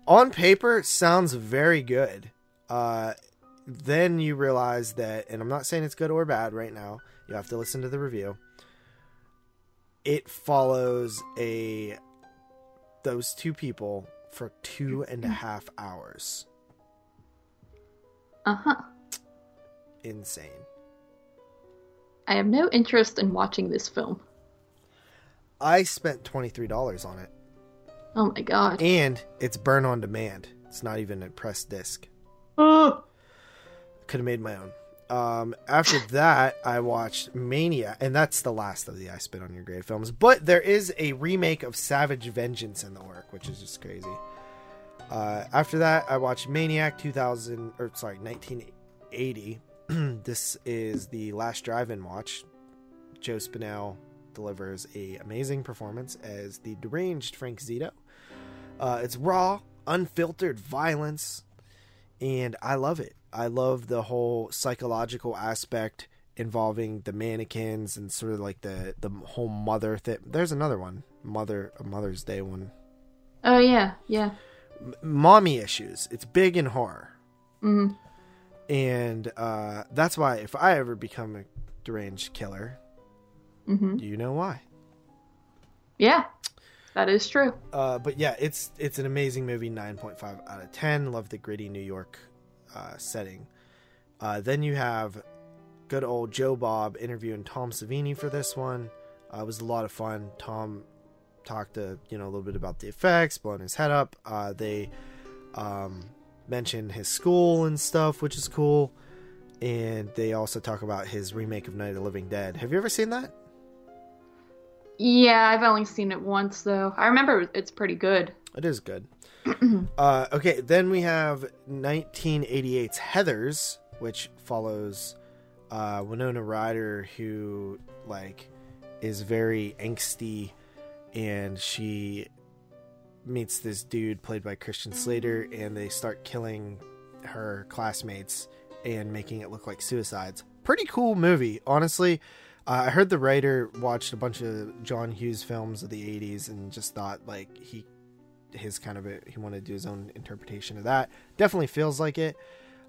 On paper, sounds very good. Uh, then you realize that, and I'm not saying it's good or bad right now. You have to listen to the review. It follows a those two people for two and a half hours. Uh huh. insane. I have no interest in watching this film. I spent twenty three dollars on it, Oh my god. and it's burn on demand. It's not even a press disc. Oh. Could have made my own. Um, after that, I watched Mania, and that's the last of the I Spit on Your Grave films. But there is a remake of Savage Vengeance in the work, which is just crazy. Uh, after that, I watched Maniac 2000, or sorry, 1980. this is the last drive-in watch. Joe Spinell delivers a amazing performance as the deranged Frank Zito. Uh, it's raw, unfiltered violence, and I love it. I love the whole psychological aspect involving the mannequins and sort of like the the whole mother thing. There's another one, Mother a Mother's Day one. Oh yeah, yeah. M- mommy issues. It's big in horror, Mm. and uh, that's why if I ever become a deranged killer, hmm do you know why? Yeah, that is true. Uh, but yeah, it's it's an amazing movie. Nine point five out of ten. Love the gritty New York uh, setting. Uh, then you have good old Joe Bob interviewing Tom Savini for this one. Uh, it was a lot of fun. Tom talked to you know a little bit about the effects, blowing his head up. Uh, they um, mentioned his school and stuff, which is cool. And they also talk about his remake of Night of the Living Dead. Have you ever seen that? Yeah, I've only seen it once though. I remember it's pretty good. It is good. uh, okay, then we have 1988's Heathers, which follows uh, Winona Ryder, who like is very angsty, and she meets this dude played by Christian Slater, and they start killing her classmates and making it look like suicides. Pretty cool movie, honestly. I heard the writer watched a bunch of John Hughes films of the 80s and just thought like he his kind of a, he wanted to do his own interpretation of that. Definitely feels like it.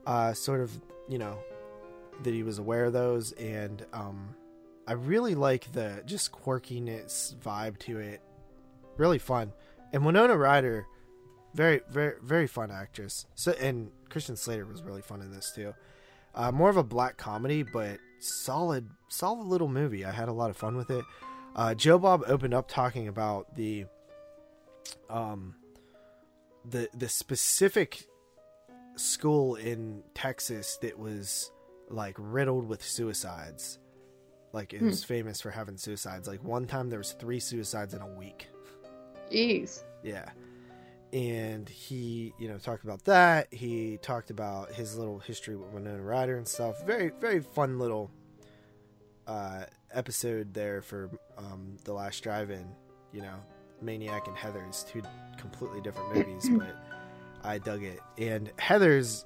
Uh, sort of, you know, that he was aware of those, and um, I really like the just quirkiness vibe to it. Really fun, and Winona Ryder, very very very fun actress. So and Christian Slater was really fun in this too. Uh, more of a black comedy, but solid solid little movie. I had a lot of fun with it. Uh, Joe Bob opened up talking about the um the the specific school in Texas that was like riddled with suicides. Like it was famous for having suicides. Like one time there was three suicides in a week. Jeez. Yeah. And he, you know, talked about that. He talked about his little history with Winona Ryder and stuff. Very, very fun little uh, episode there for um, the last drive-in. You know, Maniac and Heathers, two completely different movies, but I dug it. And Heathers,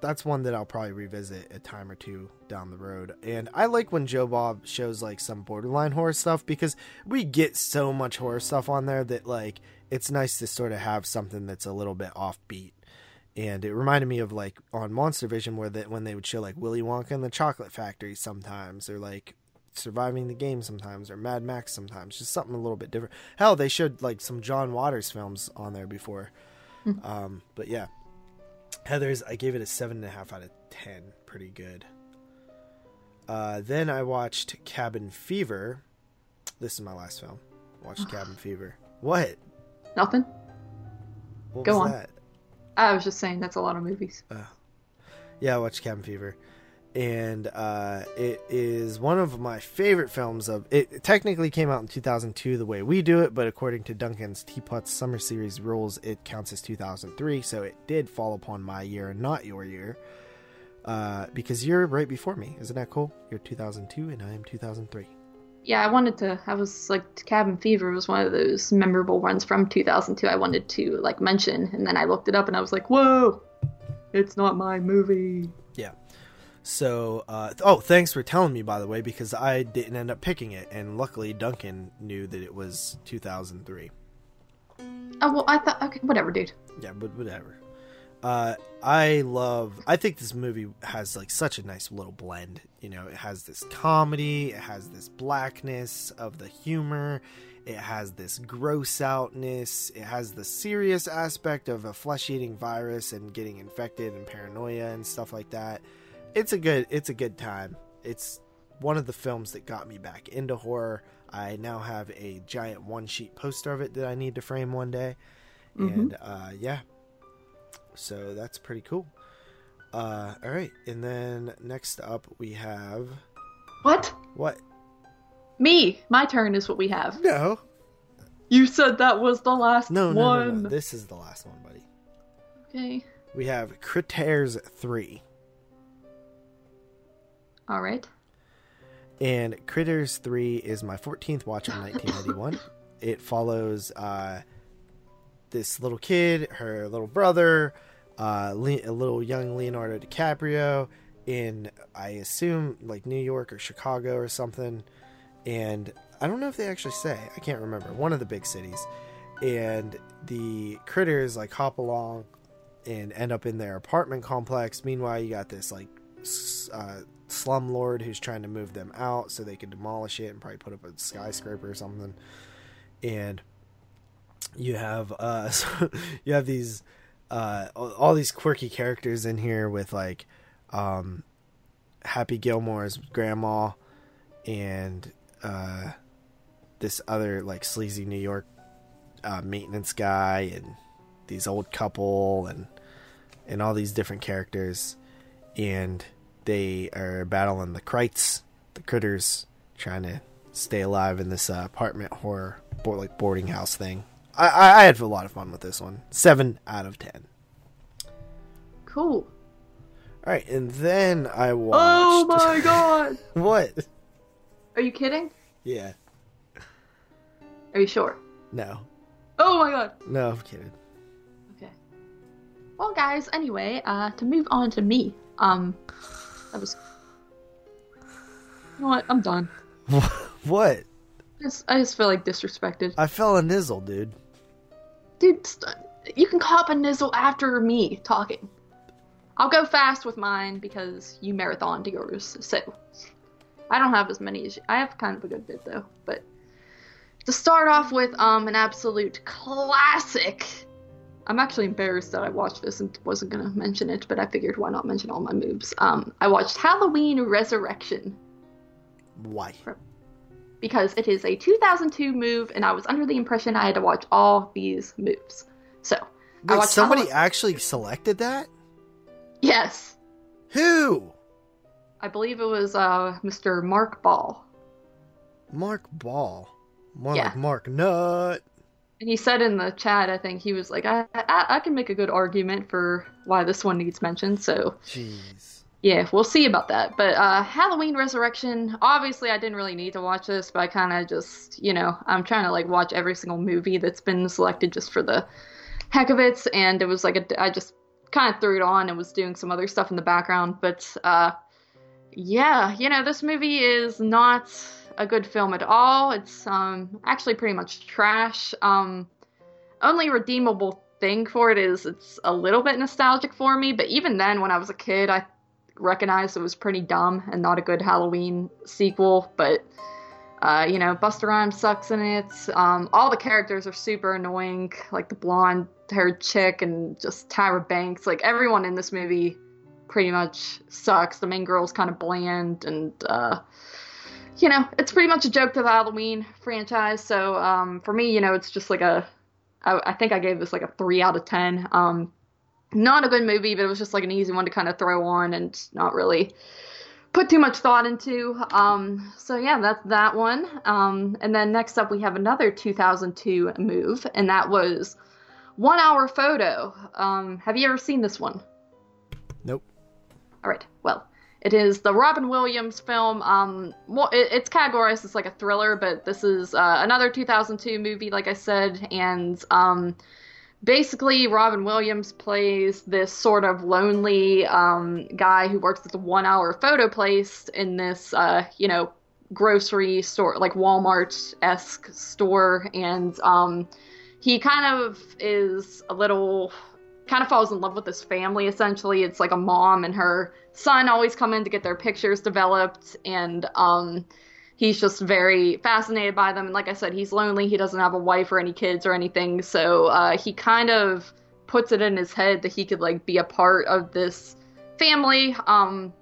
that's one that I'll probably revisit a time or two down the road. And I like when Joe Bob shows like some borderline horror stuff because we get so much horror stuff on there that like it's nice to sort of have something that's a little bit offbeat. And it reminded me of like on Monster Vision where that when they would show like Willy Wonka and the Chocolate Factory sometimes, or like Surviving the Game sometimes, or Mad Max sometimes, just something a little bit different. Hell, they showed like some John Waters films on there before. um, but yeah, Heathers, I gave it a seven and a half out of ten, pretty good. Uh, then I watched Cabin Fever. This is my last film. Watched Cabin Fever. What? Nothing. What Go on. that? I was just saying that's a lot of movies. Yeah, I watched Cabin Fever, and uh, it is one of my favorite films. Of it, it technically came out in 2002, the way we do it, but according to Duncan's Teapot's Summer Series rules, it counts as 2003. So it did fall upon my year and not your year, uh, because you're right before me. Isn't that cool? You're 2002, and I am 2003. Yeah, I wanted to. I was like, Cabin Fever was one of those memorable ones from 2002. I wanted to like mention, and then I looked it up, and I was like, whoa, it's not my movie. Yeah. So, uh, oh, thanks for telling me, by the way, because I didn't end up picking it, and luckily Duncan knew that it was 2003. Oh well, I thought okay, whatever, dude. Yeah, but whatever. Uh, I love. I think this movie has like such a nice little blend. You know, it has this comedy, it has this blackness of the humor, it has this gross outness, it has the serious aspect of a flesh eating virus and getting infected and paranoia and stuff like that. it's a good it's a good time. It's one of the films that got me back into horror. I now have a giant one sheet poster of it that I need to frame one day. Mhm. And uh, yeah, so that's pretty cool. Uh, all right, and then next up we have What? what? Me. My turn is what we have. No, You said that was the last no, no, no, no. This is the last one, buddy. Okay. We have Critters three, All right. and Critters three is my 14th watch in 1991. it follows uh, this little kid, her little brother, uh, Le- a little young Leonardo DiCaprio in, I assume, like New York or Chicago or something. And I don't know if they actually say, I can't remember, one of the big cities. And the critters like hop along and end up in their apartment complex. Meanwhile, you got this like uh, slum lord who's trying to move them out so they can demolish it and probably put up a skyscraper or something. And you have uh, you have these uh, all these quirky characters in here with like um, Happy Gilmore's grandma and uh, this other like sleazy New York uh, maintenance guy and these old couple and and all these different characters. And they are battling the krites the critters trying to stay alive in this uh, apartment horror like boarding house thing I, I had a lot of fun with this one seven out of ten Cool. all right and then i watched Oh my god. what Are you kidding? yeah Are you sure? no Oh my god. no i'm kidding Okay. Well, guys. Anyway, uh, to move on to me. Um, that was. You know what? I'm done. what I just, I just feel like disrespected. i fell a nizzle dude Dude, st- you can cop a nizzle after me talking. I'll go fast with mine because you marathoned yours. So I don't have as many as you. I have kind of a good bit though. But to start off with, um, an absolute classic. I'm actually embarrassed that I watched this and wasn't gonna mention it, but I figured why not mention all my moves. Um, I watched Halloween Resurrection why because it is a 2002 move, and I was under the impression I had to watch all these moves. So I Wait, somebody actually selected that Yes, who I believe it was uh, Mr. Mark Ball, mark ball more Yeah. like mark nut and he said in the chat, I think he was like, I, I, I can make a good argument for why this one needs mention. So jeez yeah, we'll see about that. But uh, Halloween Resurrection, obviously, I didn't really need to watch this, but I kind of just, you know, I'm trying to like watch every single movie that's been selected just for the heck of it, and it was like a, I just kind of threw it on and was doing some other stuff in the background. But uh, yeah, you know, this movie is not a good film at all. It's um actually pretty much trash. Um, only redeemable thing for it is it's a little bit nostalgic for me, but even then, when I was a kid, I recognized it was pretty dumb and not a good Halloween sequel. But uh, you know, Busta Rhymes sucks in it. Um, all the characters are super annoying, like the blonde-haired chick and just Tyra Banks. Like everyone in this movie pretty much sucks. The main girl's kind of bland, and uh, you know, it's pretty much a joke to the Halloween franchise. So um, for me, you know, it's just like a I, I think I gave this like a three out of ten. Um, not a good movie, but it was just like an easy one to kind of throw on and not really put too much thought into. Um, so yeah, that's that one. Um, and then next up we have another 2002 move, and that was One Hour Photo. Um, have you ever seen this one? Nope. All right. Well, it is the Robin Williams film. Um, well, it, it's categorized as like a thriller, but this is uh, another 2002 movie, like I said, and um, basically Robin Williams plays this sort of lonely um, guy who works at the one-hour photo place in this, uh, you know, grocery store, like Walmart esque store, and um, he kind of is a little kind of falls in love with this family essentially. It's like a mom and her son always come in to get their pictures developed. And um he's just very fascinated by them. And like i said he's lonely. He doesn't have a wife or any kids or anything. So uh he kind of puts it in his head that he could like be a part of this family. Um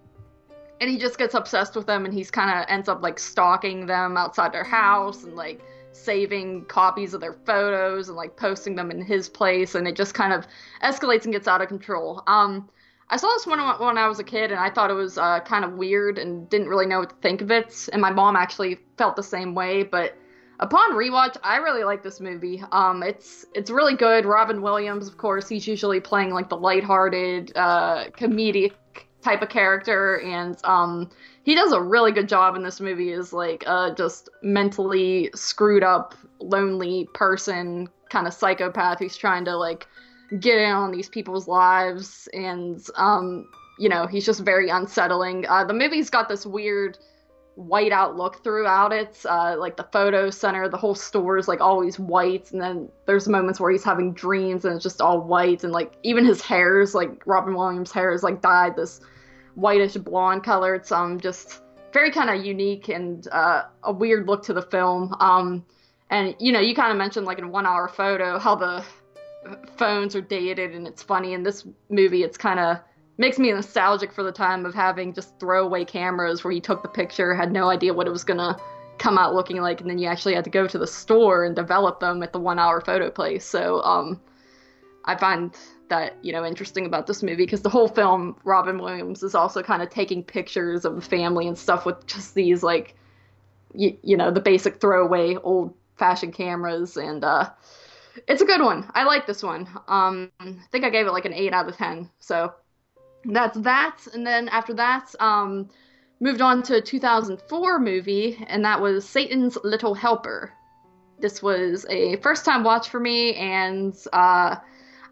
and he just gets obsessed with them and he's kind of ends up like stalking them outside their house and like saving copies of their photos and like posting them in his place. And it just kind of escalates and gets out of control. Um i saw this one when i was a kid and i thought it was uh, kind of weird and didn't really know what to think of it and my mom actually felt the same way but upon rewatch i really like this movie. Um it's it's really good. Robin williams of course he's usually playing like the lighthearted uh comedic type of character and um he does a really good job in this movie is like uh just mentally screwed up lonely person kind of psychopath. Who's trying to like get in on these people's lives and um you know he's just very unsettling uh the movie's got this weird white out look throughout it uh like the photo center the whole store is like always white and then there's moments where he's having dreams and it's just all white and like even his hair is like robin williams hair is like dyed this whitish blonde color. It's um just very kind of unique and uh, a weird look to the film. Um, and you know, you kind of mentioned like in one hour photo how the phones are dated and it's funny. In this movie, it's kind of makes me nostalgic for the time of having just throwaway cameras where you took the picture, had no idea what it was gonna come out looking like, and then you actually had to go to the store and develop them at the one hour photo place. So um, I find that you know interesting about this movie because the whole film robin williams is also kind of taking pictures of the family and stuff with just these like y- you know the basic throwaway old fashioned cameras and uh it's a good one. I like this one. Um i think i gave it like an 8 out of 10 so that's that. And then after that um moved on to a 2004 movie and that was satan's little helper. This was a first time watch for me and uh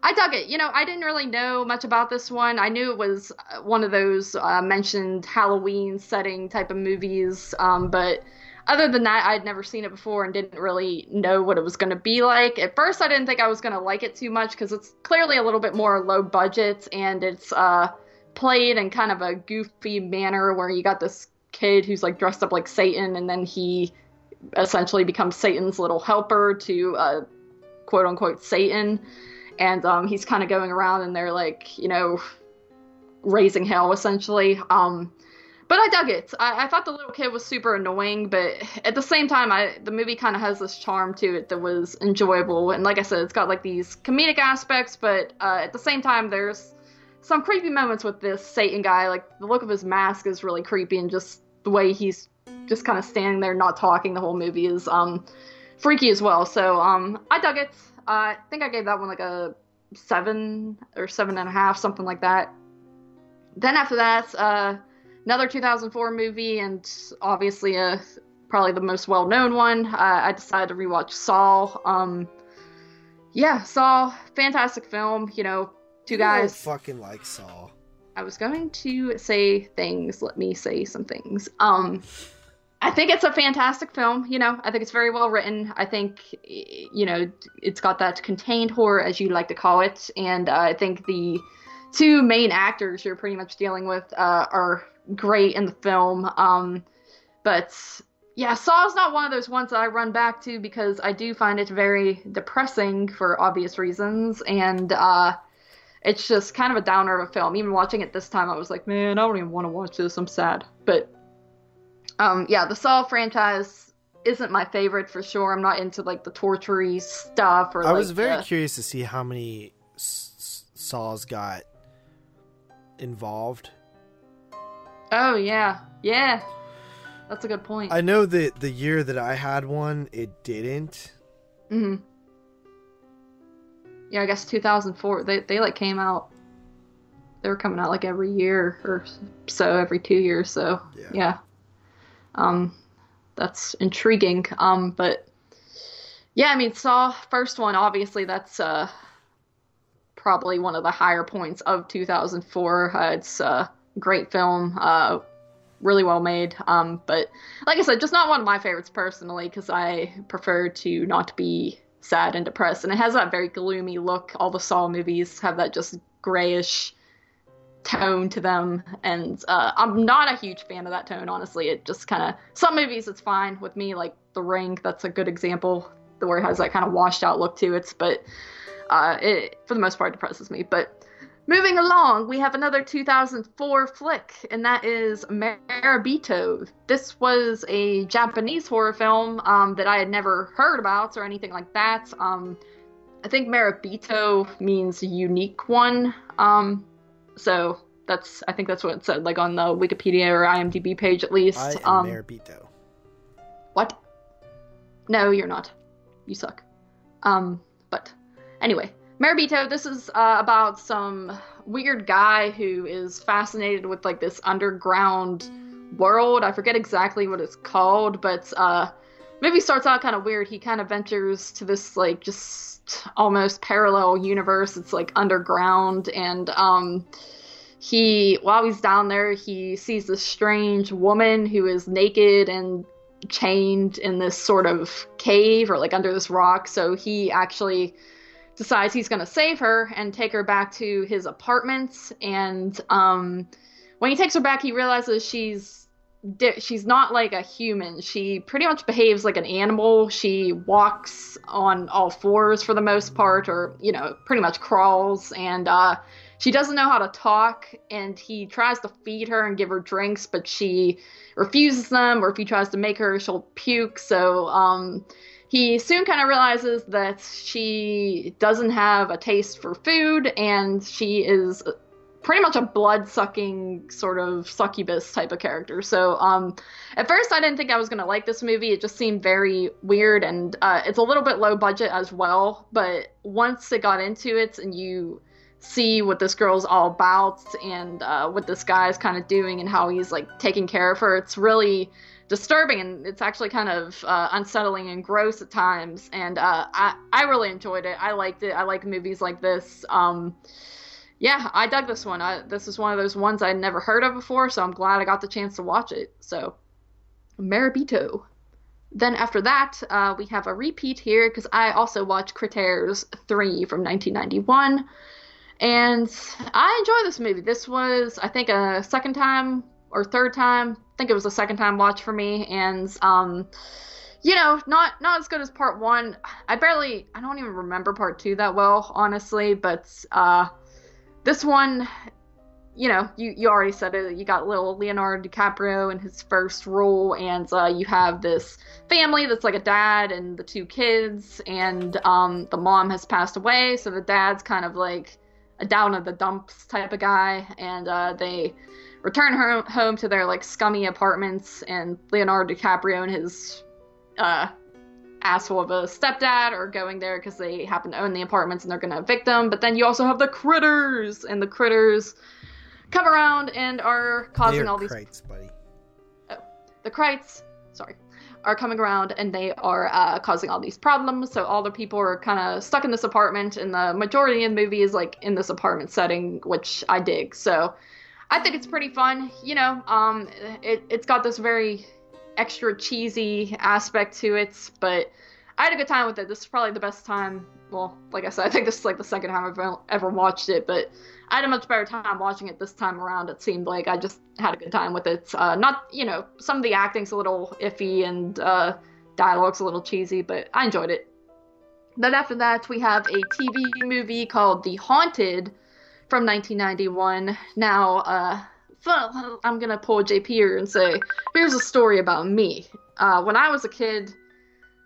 I dug it. You know, I didn't really know much about this one. I knew it was uh, one of those uh, mentioned Halloween setting type of movies, um, but other than that, I'd never seen it before and didn't really know what it was going to be like. At first, I didn't think I was going to like it too much because it's clearly a little bit more low budget and it's uh, played in kind of a goofy manner where you got this kid who's like dressed up like Satan and then he essentially becomes Satan's little helper to uh, quote unquote Satan and um, he's kind of going around and they're like, you know, raising hell essentially. Um, but I dug it. I, I, thought the little kid was super annoying, but at the same time, I the movie kind of has this charm to it that was enjoyable. And like I said, it's got like these comedic aspects, but uh, at the same time, there's some creepy moments with this Satan guy. Like the look of his mask is really creepy, and just the way he's just kind of standing there not talking the whole movie is um, freaky as well. So um, I dug it. I think I gave that one like a seven or seven and a half, something like that. Then after that, uh, another 2004 movie, and obviously a probably the most well-known one. Uh, I decided to rewatch Saw. Um, yeah, Saw, fantastic film. You know, two guys. fucking like Saw. I was going to say things. Let me say some things. Um, I think it's a fantastic film. You know, I think it's very well written. I think, you know, it's got that contained horror, as you like to call it. And uh, I think the two main actors you're pretty much dealing with uh, are great in the film. Um, but yeah, Saw's not one of those ones that I run back to because I do find it very depressing for obvious reasons. And uh, it's just kind of a downer of a film. Even watching it this time, I was like, man, I don't even want to watch this. I'm sad. But um, yeah, the Saw franchise isn't my favorite for sure. I'm not into like the tortury stuff. Or I like, was very the... curious to see how many s- Saws got involved. Oh yeah, yeah. That's a good point. I know that the year that I had one, it didn't. Hmm. Yeah, I guess 2004. They they like came out. They were coming out like every year or so, every two years. So yeah. yeah. Um, that's intriguing. Um, but yeah, I mean, Saw first one, obviously, that's uh, probably one of the higher points of 2004. Uh, it's a great film, uh, really well made. Um, but like I said, just not one of my favorites personally because I prefer to not be sad and depressed. And it has that very gloomy look. All the Saw movies have that just grayish tone to them and uh, i'm not a huge fan of that tone honestly it just kind of some movies it's fine with me like the ring that's a good example where it has that kind of washed out look to it but uh, it for the most part depresses me but Moving along, we have another 2004 flick, and that is Marebito. This was a Japanese horror film um, that I had never heard about or anything like that. Um, I think Marebito means unique one. Um, so that's I think that's what it said, like on the Wikipedia or IMDb page at least. I am um, Marebito. What? No, you're not. You suck. Um, but anyway, Marebito, this is uh, about some weird guy who is fascinated with like this underground world. I forget exactly what it's called, but uh, movie starts out kind of weird. He kind of ventures to this like just almost parallel universe. It's like underground, and um, he while he's down there, he sees this strange woman who is naked and chained in this sort of cave or like under this rock. So he actually decides he's going to save her and take her back to his apartment. And um, when he takes her back, he realizes she's she's not like a human. She pretty much behaves like an animal. She walks on all fours for the most part, or you know, pretty much crawls. And uh, she doesn't know how to talk. And he tries to feed her and give her drinks, but she refuses them. Or if he tries to make her, she'll puke. So um, he soon kind of realizes that she doesn't have a taste for food and she is pretty much a blood sucking sort of succubus type of character. So, um, at first I didn't think I was gonna like this movie. It just seemed very weird and uh, it's a little bit low budget as well. But once it got into it and you see what this girl's all about and uh, what this guy's kind of doing and how he's like taking care of her, it's really disturbing and it's actually kind of uh, unsettling and gross at times. And uh, I I really enjoyed it. I liked it. I like movies like this. Um, yeah, I dug this one. I, this is one of those ones I'd never heard of before, so I'm glad I got the chance to watch it. So, Marebito. Then after that, uh, we have a repeat here because I also watched Critters 3 from 1991. And I enjoy this movie. This was, I think, a second time or third time. I think it was a second time watch for me, and um, you know, not not as good as part one. I barely, I don't even remember part two that well, honestly. But uh, this one, you know, you you already said it. You got little Leonardo DiCaprio in his first role, and uh, you have this family that's like a dad and the two kids, and um, the mom has passed away, so the dad's kind of like a down in the dumps type of guy, and uh, they return her- home to their like scummy apartments, and Leonardo DiCaprio and his uh, asshole of a stepdad are going there because they happen to own the apartments and they're going to evict them. But then you also have the critters, and the critters come around and are causing all these. Krites, buddy. Oh, the Krites, sorry, are coming around and they are uh, causing all these problems. So all the people are kind of stuck in this apartment, and the majority of the movie is like in this apartment setting, which I dig. So I think it's pretty fun. You know, um, it it's got this very extra cheesy aspect to it, but I had a good time with it. This is probably the best time. Well, like I said, I think this is like the second time I've ever watched it, but I had a much better time watching it this time around. It seemed like I just had a good time with it. Uh, not, you know, some of the acting's a little iffy and uh, dialogue's a little cheesy, but I enjoyed it. Then after that, we have a TV movie called The Haunted from 1991. Now, uh, I'm gonna pull JP here and say, here's a story about me. Uh, when I was a kid,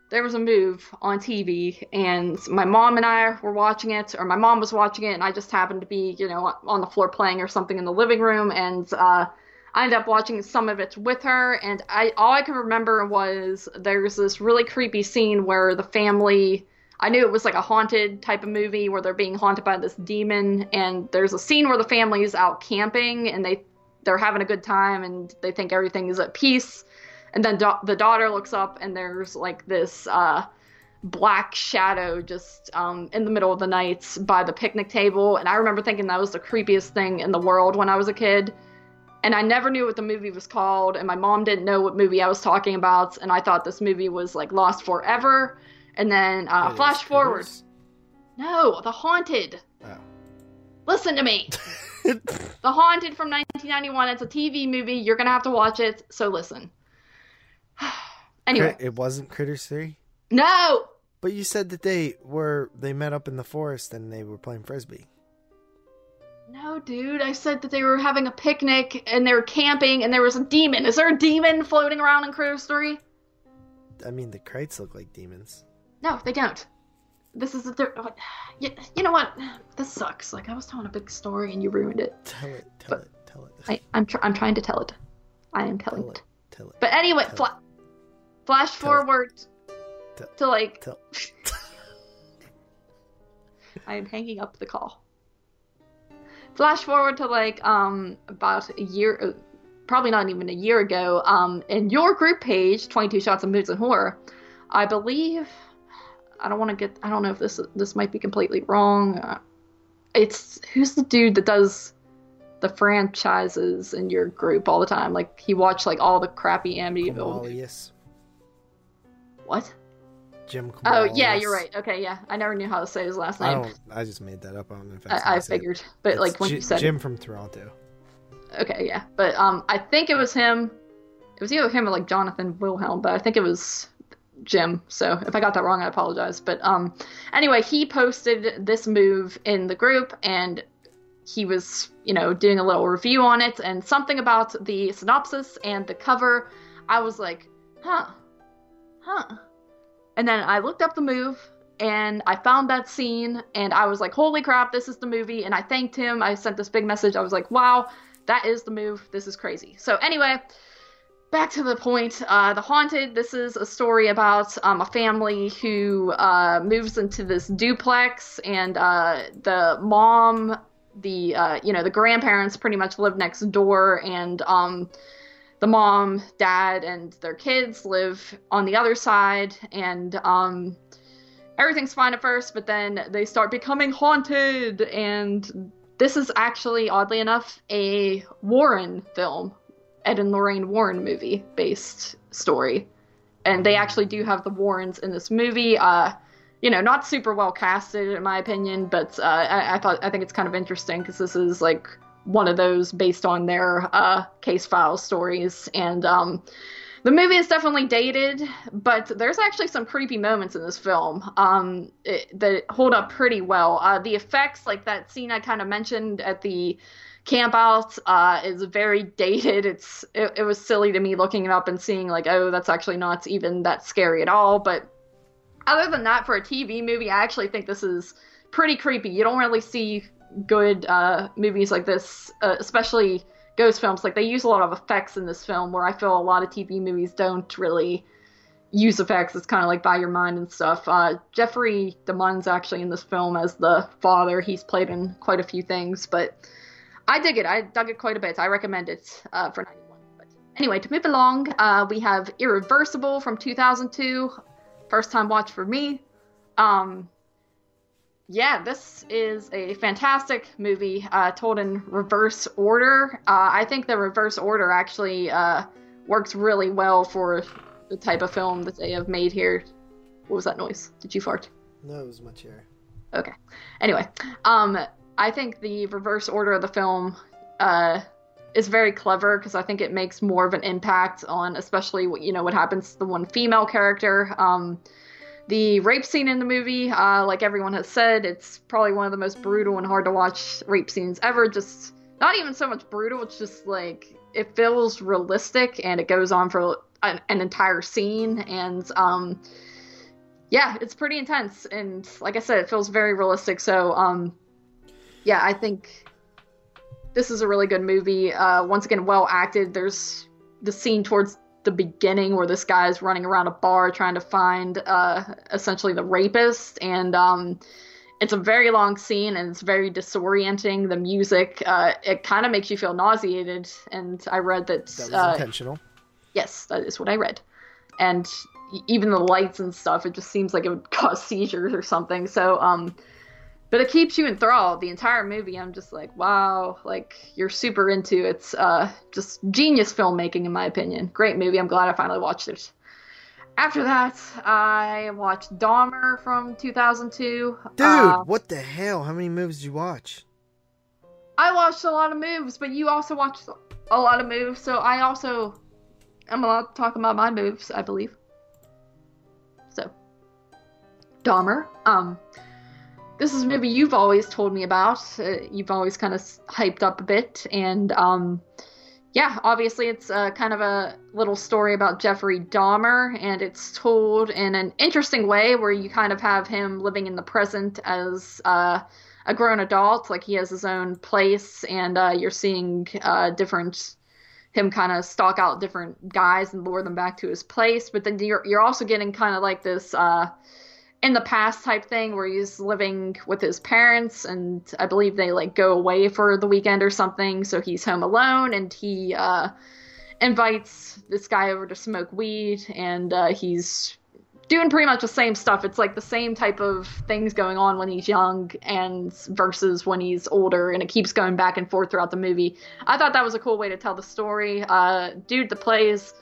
there was a move on TV, and my mom and I were watching it, or my mom was watching it, and I just happened to be, you know, on the floor playing or something in the living room, and uh, I ended up watching some of it with her, and I all I can remember was there's this really creepy scene where the family I knew it was like a haunted type of movie where they're being haunted by this demon, and there's a scene where the family's out camping and they they're having a good time and they think everything is at peace, and then the daughter looks up and there's like this uh, black shadow just um, in the middle of the night by the picnic table, and I remember thinking that was the creepiest thing in the world when I was a kid. And I never knew what the movie was called, and my mom didn't know what movie I was talking about, and I thought this movie was like Lost Forever and then uh, Wait, flash forward. Critters? No, The Haunted. Oh. Listen to me. the Haunted from 1991. It's a TV movie. You're gonna have to watch it. So listen. anyway, it wasn't Critters 3? no. But you said that they were they met up in the forest and they were playing frisbee. No, dude. I said that they were having a picnic and they were camping and there was a demon. Is there a demon floating around in Critters 3? I mean, the Krites look like demons. No, they don't. This is a third. You, you know what? This sucks. Like I was telling a big story and you ruined it. Tell it. Tell But- it. Tell it. I, I'm tr- I'm trying to tell it. I am telling Tell it. it. Tell it. But anyway, fla- flash Tell forward Tell- to like Tell. I am hanging up the call. Flash forward to like um about a year, uh, probably not even a year ago. Um, in your group page, Twenty Two Shots of Moods and Horror, I believe. I don't want to get. I don't know if this this might be completely wrong. Uh, it's who's the dude that does the franchises in your group all the time? Like he watched like all the crappy Amityville. Kamalius. What? Jim Kamalius. Oh yeah, you're right. Okay, yeah, I never knew how to say his last I name. don't. I just made that up. I don't know if I, I say it. figured, but It's like when Ji- you said Jim from Toronto. okay, yeah, but um, I think it was him. It was either him or like Jonathan Wilhelm, but I think it was Jim. So if I got that wrong, I apologize. But um, anyway, he posted this move in the group, and he was, you know, doing a little review on it, and something about the synopsis and the cover. I was like, huh, huh. And then I looked up the move and I found that scene and I was like, holy crap, this is the movie. And I thanked him. I sent this big message. I was like, wow, that is the move. This is crazy. So, anyway, back to the point. Uh, the Haunted, this is a story about um, a family who uh, moves into this duplex and uh, the mom. The uh, you know the grandparents pretty much live next door, and um, the mom, dad, and their kids live on the other side, and um, everything's fine at first, but then they start becoming haunted, and this is actually, oddly enough, a Warren film, Ed and Lorraine Warren movie based story, and they actually do have the Warrens in this movie. Uh, you know, not super well casted in my opinion, but uh, I, I thought I think it's kind of interesting because this is like one of those based on their uh, case file stories. And um, the movie is definitely dated, but there's actually some creepy moments in this film um, it, that hold up pretty well. Uh, the effects, like that scene I kind of mentioned at the camp out, uh, is very dated. It's it, it was silly to me looking it up and seeing like, oh, that's actually not even that scary at all. But other than that, for a TV movie, I actually think this is pretty creepy. You don't really see good uh, movies like this, uh, especially ghost films. Like they use a lot of effects in this film, where I feel a lot of TV movies don't really use effects. It's kind of like by your mind and stuff. Uh, Jeffrey DeMunn's actually in this film as the father. He's played in quite a few things, but I dig it. I dug it quite a bit. I recommend it uh, for 91. But anyway, to move along, uh, we have Irreversible from 2002. First time watch for me. Um, yeah, this is a fantastic movie, uh, told in reverse order. Uh, I think the reverse order actually uh, works really well for the type of film that they have made here. What was that noise? Did you fart? No, it was my chair. Okay. Anyway, um, I think the reverse order of the film uh, is very clever because I think it makes more of an impact on, especially what you know what happens to the one female character. Um, the rape scene in the movie, uh, like everyone has said, it's probably one of the most brutal and hard to watch rape scenes ever. Just not even so much brutal; it's just like it feels realistic and it goes on for an, an entire scene and um yeah it's pretty intense and like i said it feels very realistic so um yeah i think this is a really good movie uh once again well acted there's the scene towards the beginning where this guy is running around a bar trying to find uh essentially the rapist and um it's a very long scene and it's very disorienting the music uh it kind of makes you feel nauseated and i read that, That was uh, intentional. Yes, that is what I read. And even the lights and stuff, it just seems like it would cause seizures or something. So, um, but it keeps you enthralled the entire movie. I'm just like, wow, like you're super into it. It's uh, just genius filmmaking, in my opinion. Great movie. I'm glad I finally watched it. After that, I watched Dahmer from 2002. Dude, Uh, what the hell? How many movies did you watch? I watched a lot of moves, but you also watched a lot of moves, so I also am allowed to talk about my moves, I believe. So, Dahmer. Um, this is movie you've always told me about. Uh, you've always kind of hyped up a bit, and um, yeah, obviously it's uh, kind of a little story about Jeffrey Dahmer, and it's told in an interesting way where you kind of have him living in the present as uh, a grown adult, like he has his own place, and uh, you're seeing uh, different him kind of stalk out different guys and lure them back to his place. But then you're you're also getting kind of like this uh, in the past type thing where he's living with his parents, and I believe they like go away for the weekend or something, so he's home alone, and he uh, invites this guy over to smoke weed, and uh, he's doing pretty much the same stuff. It's like the same type of things going on when he's young and versus when he's older, and it keeps going back and forth throughout the movie. I thought that was a cool way to tell the story. Uh, dude that plays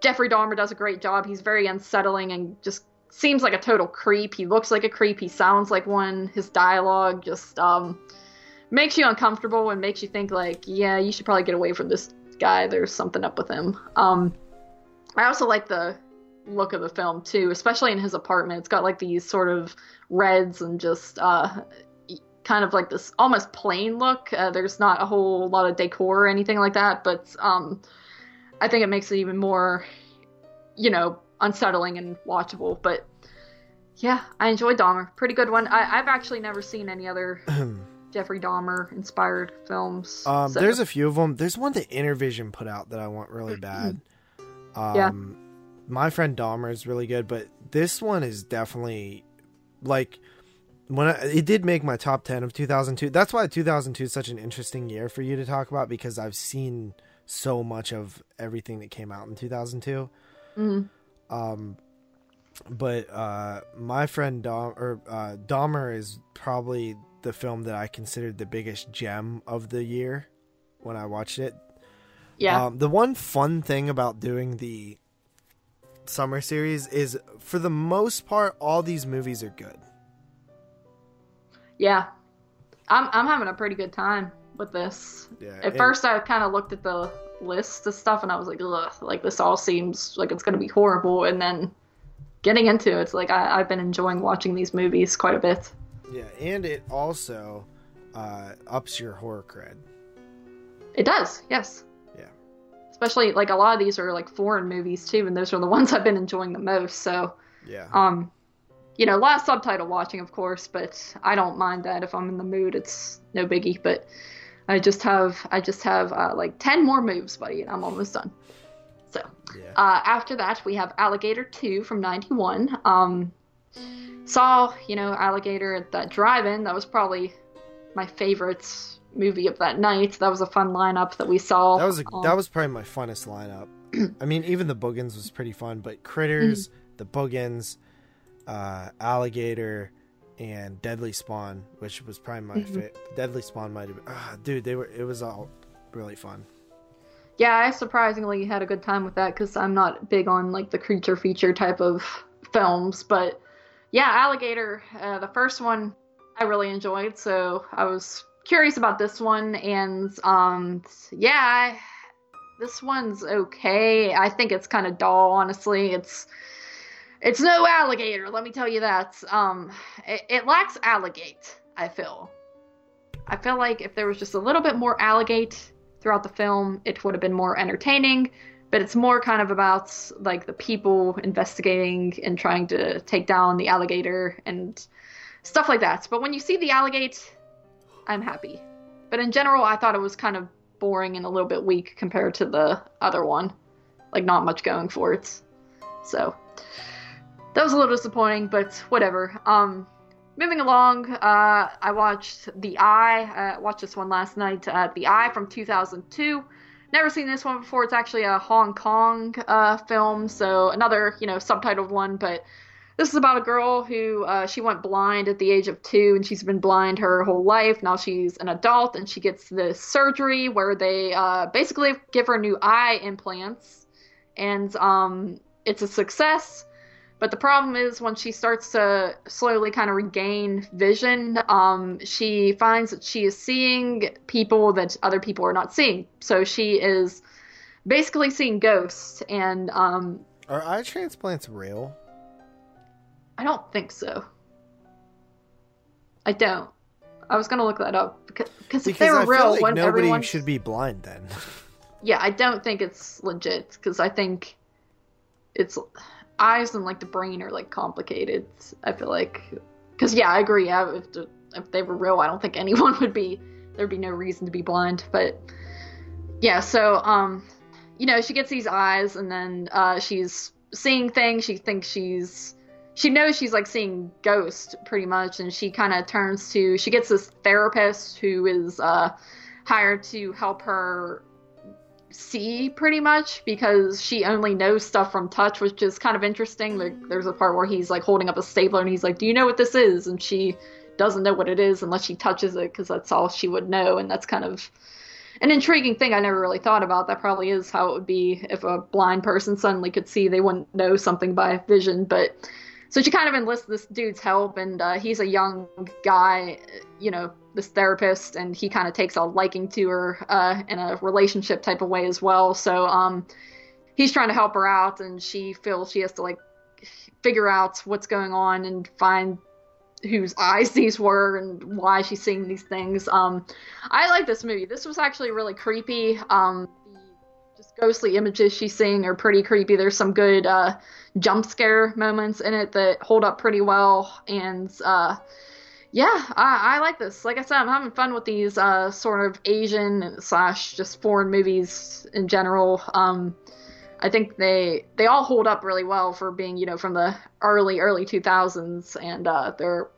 Jeffrey Dahmer does a great job. He's very unsettling and just seems like a total creep. He looks like a creep. He sounds like one. His dialogue just um, makes you uncomfortable and makes you think like, yeah, you should probably get away from this guy. There's something up with him. Um, I also like the look of the film too, especially in his apartment. It's got like these sort of reds and just uh, kind of like this almost plain look. Uh, there's not a whole lot of decor or anything like that, but um, I think it makes it even more, you know, unsettling and watchable. But yeah, I enjoyed Dahmer. Pretty good one. I, have actually never seen any other Jeffrey Dahmer inspired films. Um, so. There's a few of them. There's one that Intervision put out that I want really bad. Um, yeah my friend Dahmer is really good, but this one is definitely like when I, it did make my top 10 of 2002. That's why 2002 is such an interesting year for you to talk about because I've seen so much of everything that came out in 2002. Mm-hmm. Um, but uh, my friend Dom or uh, Dahmer is probably the film that I considered the biggest gem of the year when I watched it. Yeah. Um, the one fun thing about doing the summer series is for the most part all these movies are good. Yeah. I'm I'm having a pretty good time with this. Yeah. At first I kind of looked at the list of stuff and I was like, ugh, like this all seems like it's gonna be horrible and then getting into it, it's like I, I've been enjoying watching these movies quite a bit. Yeah, and it also uh, ups your horror cred. It does, yes Yeah. especially like a lot of these are like foreign movies too, and those are the ones I've been enjoying the most. So yeah, um, you know, a lot of subtitle watching, of course, but I don't mind that if I'm in the mood. It's no biggie. But I just have I just have uh, like ten more moves, buddy, and I'm almost done. So yeah. uh, after that, we have Alligator Two from '91. Um, saw you know Alligator at that drive-in. That was probably my favorite movie of that night. That was a fun lineup that we saw. That was a, um, that was probably my funnest lineup. I mean, even the Boogens was pretty fun, but Critters, mm-hmm. the Boogens, uh, Alligator, and Deadly Spawn, which was probably my mm-hmm. favorite. Deadly Spawn might have been. Uh, dude, they were. It was all really fun. Yeah, I surprisingly had a good time with that because I'm not big on like the creature feature type of films, but yeah, Alligator, uh, the first one I really enjoyed, so I was curious about this one, and um, yeah, this one's okay. I think it's kind of dull, honestly. It's it's no alligator, let me tell you that. Um, it, it lacks alligate. I feel. I feel like if there was just a little bit more alligate throughout the film, it would have been more entertaining. But it's more kind of about like the people investigating and trying to take down the alligator and stuff like that. But when you see the alligate I'm happy. But in general, I thought it was kind of boring and a little bit weak compared to the other one. Like, not much going for it. So, that was a little disappointing, but whatever. Um, moving along, uh, I watched The Eye. I watched this one last night. Uh, the Eye from 2002. Never seen this one before. It's actually a Hong Kong uh, film, so another, you know, subtitled one, but this is about a girl who uh, she went blind at the age of two and she's been blind her whole life now she's an adult and she gets this surgery where they uh, basically give her new eye implants and um, it's a success but the problem is when she starts to slowly kind of regain vision um, she finds that she is seeing people that other people are not seeing so she is basically seeing ghosts and um, are eye transplants real I don't think so. I don't. I was gonna look that up because, because if they were I real, like nobody everyone should be blind then. Yeah, I don't think it's legit because I think it's eyes and like the brain are like complicated. I feel like because yeah, I agree. Yeah, if the, if they were real, I don't think anyone would be. There'd be no reason to be blind. But yeah, so um, you know, she gets these eyes, and then uh, she's seeing things. She thinks she's she knows she's like seeing ghosts pretty much, and she kind of turns to she gets this therapist who is uh hired to help her see pretty much because she only knows stuff from touch which is kind of interesting. Like there's a part where he's like holding up a stapler and he's like do you know what this is? And she doesn't know what it is unless she touches it because that's all she would know and that's kind of an intriguing thing. I never really thought about that. Probably is how it would be if a blind person suddenly could see. They wouldn't know something by vision but so she kind of enlists this dude's help and uh, he's a young guy you know this therapist and he kind of takes a liking to her uh, in a relationship type of way as well. So um, he's trying to help her out and she feels she has to like figure out what's going on and find whose eyes these were and why she's seeing these things. Um, i like this movie. This was actually really creepy. Um, ghostly images she's seeing are pretty creepy there's some good uh, jump scare moments in it that hold up pretty well and uh, yeah, I, I like this. Like I said, I'm having fun with these uh, sort of Asian slash just foreign movies in general. Um, I think they they all hold up really well for being you know from the early early 2000s, and uh, they're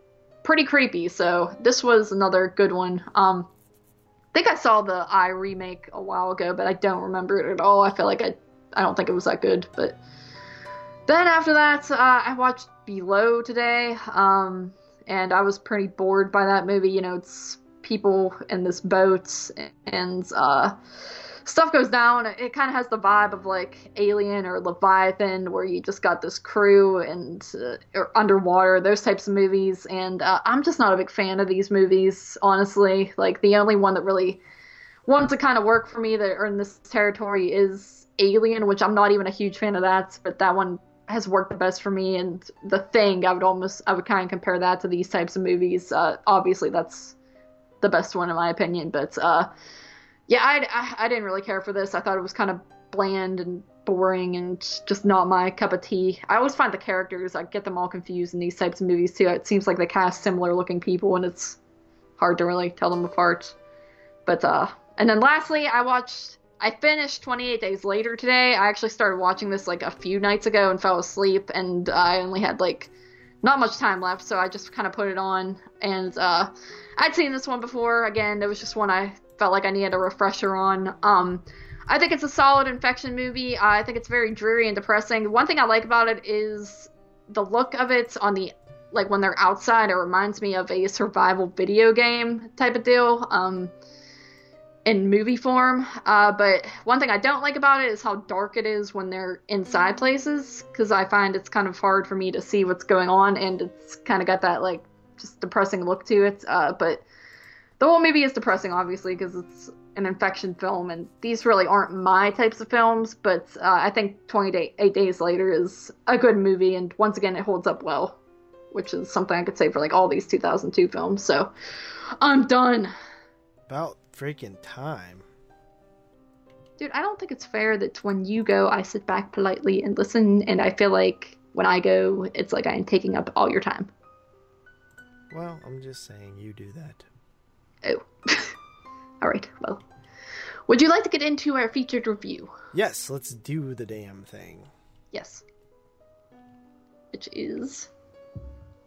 pretty creepy. So this was another good one. Um, think I saw the Eye remake a while ago, but I don't remember it at all. I feel like I I don't think it was that good. But then after that, uh, I watched Below today. Um, and I was pretty bored by that movie. You know, it's people in this boat and uh, stuff goes down. It kind of has the vibe of like Alien or Leviathan, where you just got this crew and uh, or underwater, those types of movies. And uh, I'm just not a big fan of these movies, honestly. Like the only one that really wanted to kind of work for me that are in this territory is Alien, which I'm not even a huge fan of that, but that one has worked the best for me and the thing i would almost i would kind of compare that to these types of movies uh, obviously that's the best one in my opinion but uh, yeah I, I, I didn't really care for this i thought it was kind of bland and boring and just not my cup of tea i always find the characters i get them all confused in these types of movies too it seems like they cast similar looking people and it's hard to really tell them apart but uh and then lastly i watched I finished 28 Days Later today. I actually started watching this like a few nights ago and fell asleep, and I only had like not much time left, so I just kind of put it on. And uh, I'd seen this one before. Again, it was just one I felt like I needed a refresher on. Um, I think it's a solid infection movie. I think it's very dreary and depressing. One thing I like about it is the look of it on the like when they're outside. It reminds me of a survival video game type of deal. Um, in movie form. Uh, but one thing I don't like about it is how dark it is when they're inside places, because I find it's kind of hard for me to see what's going on, and it's kind of got that like just depressing look to it. Uh, but the whole movie is depressing, obviously, because it's an infection film, and these really aren't my types of films. But uh, I think 28 Days Later is a good movie, and once again, it holds up well, which is something I could say for like all these 2002 films. So I'm done. About freaking time. Dude, I don't think it's fair that when you go, I sit back politely and listen, and I feel like when I go, it's like I'm taking up all your time. Well, I'm just saying you do that. Oh. all right, well. Would you like to get into our featured review? Yes, let's do the damn thing. Yes. Which is.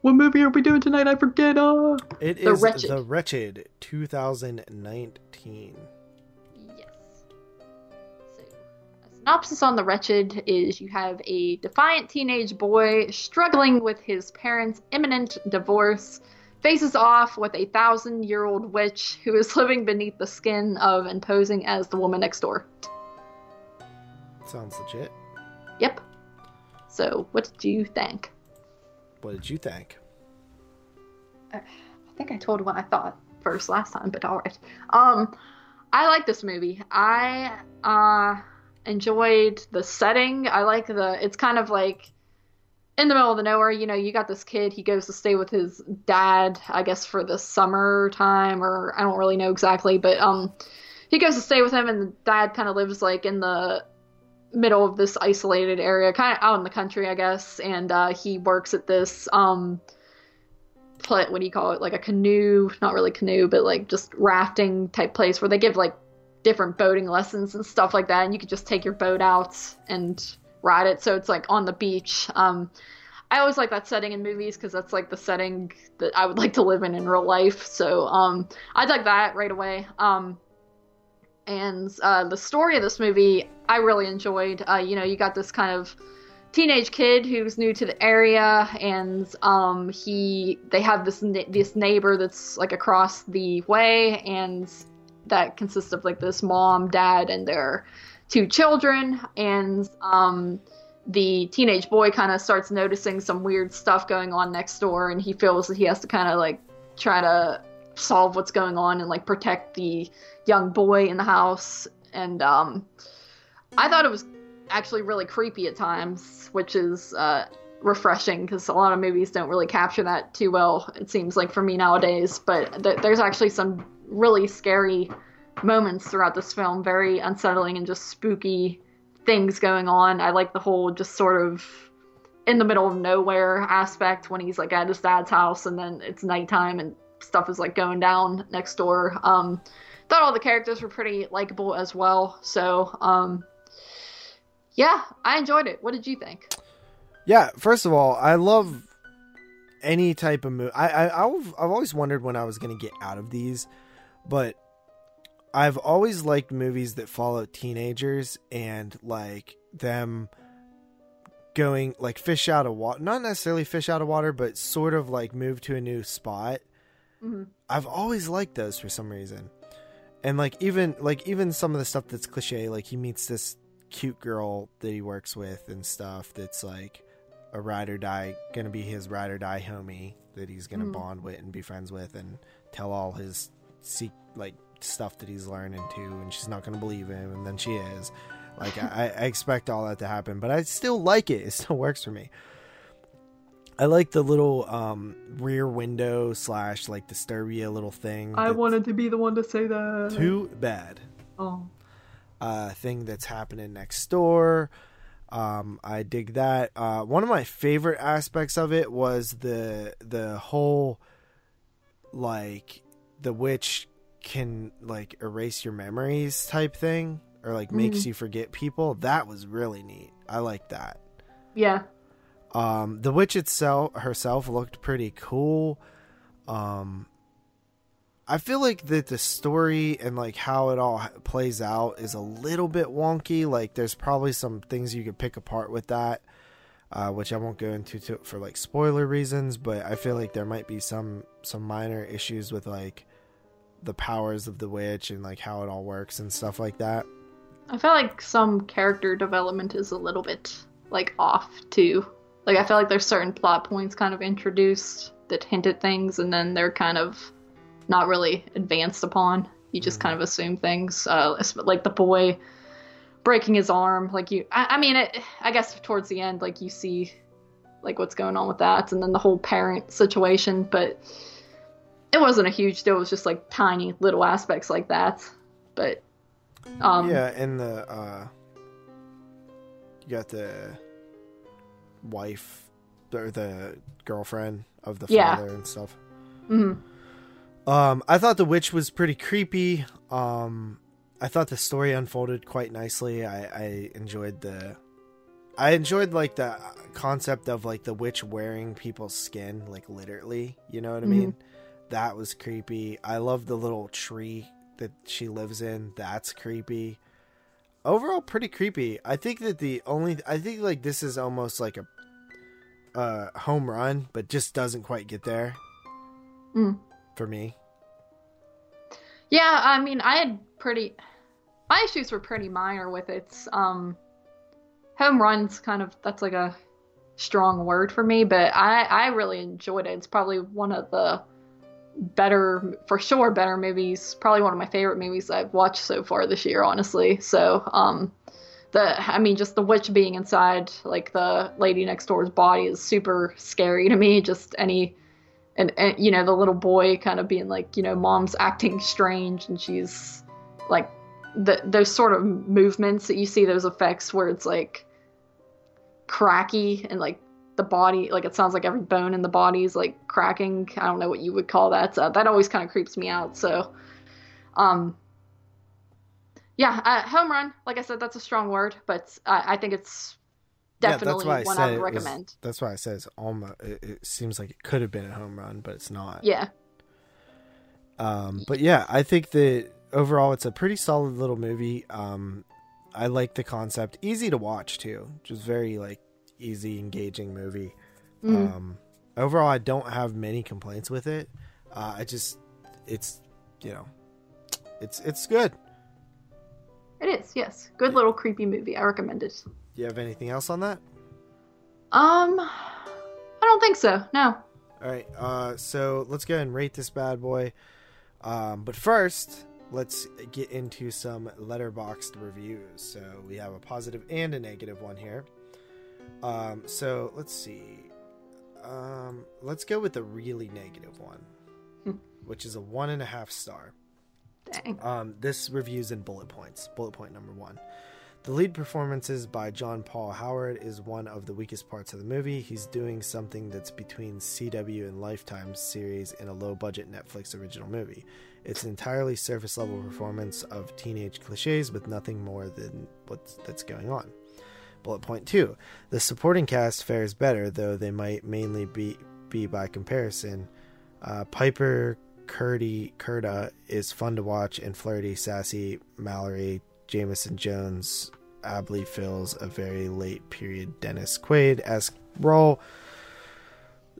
What movie are we doing tonight? I forget. Uh... It The is Wretched. The Wretched 2019. Yes. So, a synopsis on The Wretched is you have a defiant teenage boy struggling with his parents' imminent divorce, faces off with a thousand year old witch who is living beneath the skin of and posing as the woman next door. Sounds legit. Yep. So, what did you think? What did you think? I think I told what I thought first last time, but all right. Um, I like this movie. I uh enjoyed the setting. I like the. It's kind of like in the middle of the nowhere, you know, you got this kid, he goes to stay with his dad, I guess for the summer time or I don't really know exactly, but um he goes to stay with him and the dad kind of lives like in the middle of this isolated area, kind of out in the country, I guess, and uh he works at this um what do you call it? Like a canoe, not really canoe, but like just rafting type place where they give like different boating lessons and stuff like that and you could just take your boat out and ride it. So it's like on the beach. Um, I always like that setting in movies because that's like the setting that I would like to live in in real life. So um, I dug that right away. Um, and uh, the story of this movie, I really enjoyed. Uh, you know, you got this kind of teenage kid who's new to the area, and um, he they have this this neighbor that's like across the way, and that consists of like this mom, dad, and their two children, and um, the teenage boy kind of starts noticing some weird stuff going on next door, and he feels that he has to kind of like try to solve what's going on and like protect the young boy in the house. And um, I thought it was actually really creepy at times, which is uh, refreshing because a lot of movies don't really capture that too well. It seems like for me nowadays, but th- there's actually some really scary moments throughout this film, very unsettling and just spooky things going on. I like the whole just sort of in the middle of nowhere aspect when he's like at his dad's house and then it's nighttime and stuff is like going down next door. Um, thought all the characters were pretty likable as well. So, um, yeah, I enjoyed it. What did you think? Yeah, first of all, I love any type of movie. I, I I've, I've always wondered when I was gonna get out of these, but I've always liked movies that follow teenagers and like them going like fish out of water, not necessarily fish out of water, but sort of like move to a new spot. Mm-hmm. I've always liked those for some reason. And like even like even some of the stuff that's cliche, like he meets this cute girl that he works with and stuff that's like a ride or die gonna be his ride or die homie that he's gonna mm-hmm. bond with and be friends with and tell all his seek like stuff that he's learning too, and she's not gonna believe him, and then she is. Like I, I expect all that to happen, but I still like it. It still works for me. I like the little um, rear window slash like Disturbia little thing. I wanted to be the one to say that. Too bad. Oh. Uh, thing that's happening next door. Um, I dig that. Uh, one of my favorite aspects of it was the the whole like the witch can like erase your memories type thing or like mm-hmm. makes you forget people. That was really neat. I like that. Yeah. Um, the witch itself herself looked pretty cool. Um, I feel like that the story and like how it all plays out is a little bit wonky. Like there's probably some things you could pick apart with that, uh, which I won't go into to, for like spoiler reasons. But I feel like there might be some some minor issues with like the powers of the witch and like how it all works and stuff like that. I felt like some character development is a little bit like off too. Like I felt like there's certain plot points kind of introduced that hint at things and then they're kind of not really advanced upon. You just mm kind of assume things. Uh, like the boy breaking his arm. Like you, I, I mean, it, I guess towards the end, like you see like what's going on with that, and then the whole parent situation. But it wasn't a huge deal. It was just like tiny little aspects like that. But um, yeah, and the uh, you got the wife or the girlfriend of the yeah. father and stuff. Mm-hmm. Um, I thought the witch was pretty creepy. Um, I thought the story unfolded quite nicely. I, I enjoyed the I enjoyed like the concept of like the witch wearing people's skin, like literally. You know what I mm-hmm. That was creepy. I love the little tree that she lives in. That's creepy. Overall, pretty creepy. I think that the only I think like this is almost like a uh, home run, but just doesn't quite get there mm. for me. Yeah, I mean, I had pretty my issues were pretty minor with it. Um, home runs kind of that's like a strong word for me, but I I really enjoyed it. It's probably one of the better for sure better movies probably one of my favorite movies i've watched so far this year honestly so um the I mean, just the witch being inside like the lady next door's body is super scary to me. Just any and, and you know the little boy kind of being like you know mom's acting strange and she's like the those sort of movements that you see those effects where it's like cracky and like the body like it sounds like every bone in the body is like cracking. I don't know what you would call that. So that always kind of creeps me out so um yeah uh, home run like i said that's a strong word but uh, i think it's definitely yeah, one i would recommend was, that's why i said it's almost it, it seems like it could have been a home run but it's not. Yeah. Um but yeah i think that overall it's a pretty solid little movie. Um i like the concept. Easy to watch too just very like easy, engaging movie. Mm. Um, overall, I don't have many complaints with it. Uh, I just, it's, you know, it's it's good. It is, yes, good little creepy movie. I recommend it. Do you have anything else on that? Um, I don't think so. No. All right. Uh, so let's go and rate this bad boy. Um, but first, let's get into some Letterboxd reviews. So we have a positive and a negative one here. Um, so let's see. Um, let's go with the really negative one, hmm. which is a one and a half star. Dang. Um, this review's in bullet points. Bullet point number one. The lead performances by John Paul Howard is one of the weakest parts of the movie. He's doing something that's between CW and Lifetime series in a low budget Netflix original movie. It's an entirely surface level performance of teenage cliches with nothing more than what's that's going on. Bullet point two: the supporting cast fares better, though they might mainly be be by comparison. Uh, Piper Curdy Curda is fun to watch and flirty, sassy. Mallory Jamison Jones ably fills a very late period Dennis Quaid esque role.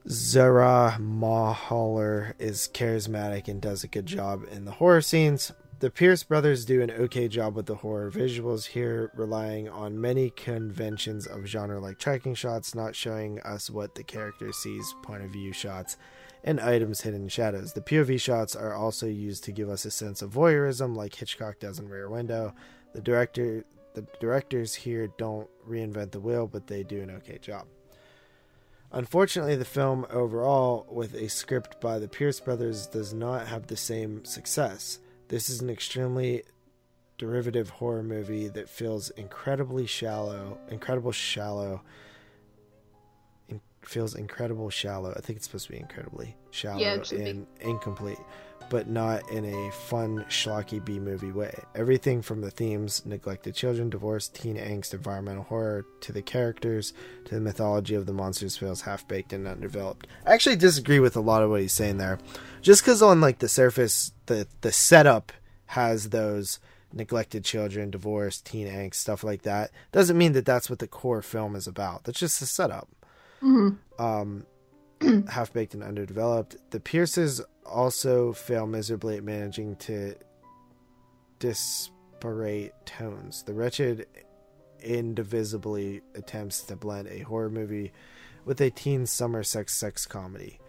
Zarah Mahaller is charismatic and does a good job in the horror scenes. The Pierce brothers do an okay job with the horror visuals here, relying on many conventions of genre like tracking shots, not showing us what the character sees, point of view shots, and items hidden in shadows. The POV shots are also used to give us a sense of voyeurism, like Hitchcock does in Rear Window. The director, the directors here don't reinvent the wheel, but they do an okay job. Unfortunately, the film overall, with a script by the Pierce brothers, does not have the same success. This is an extremely derivative horror movie that feels incredibly shallow, incredible shallow. In, feels incredible shallow. I think it's supposed to be incredibly shallow yeah, and be. incomplete, but not in a fun, schlocky B movie way. Everything from the themes neglected children, divorce, teen angst, environmental horror, to the characters, to the mythology of the monsters feels half baked and undeveloped. I actually disagree with a lot of what he's saying there just because on like the surface the the setup has those neglected children divorce teen angst stuff like that doesn't mean that that's what the core film is about. That's just the setup. Mm-hmm. um half baked and underdeveloped. The pierces also fail miserably at managing two disparate tones. The wretched indivisibly attempts to blend a horror movie with a teen summer sex sex comedy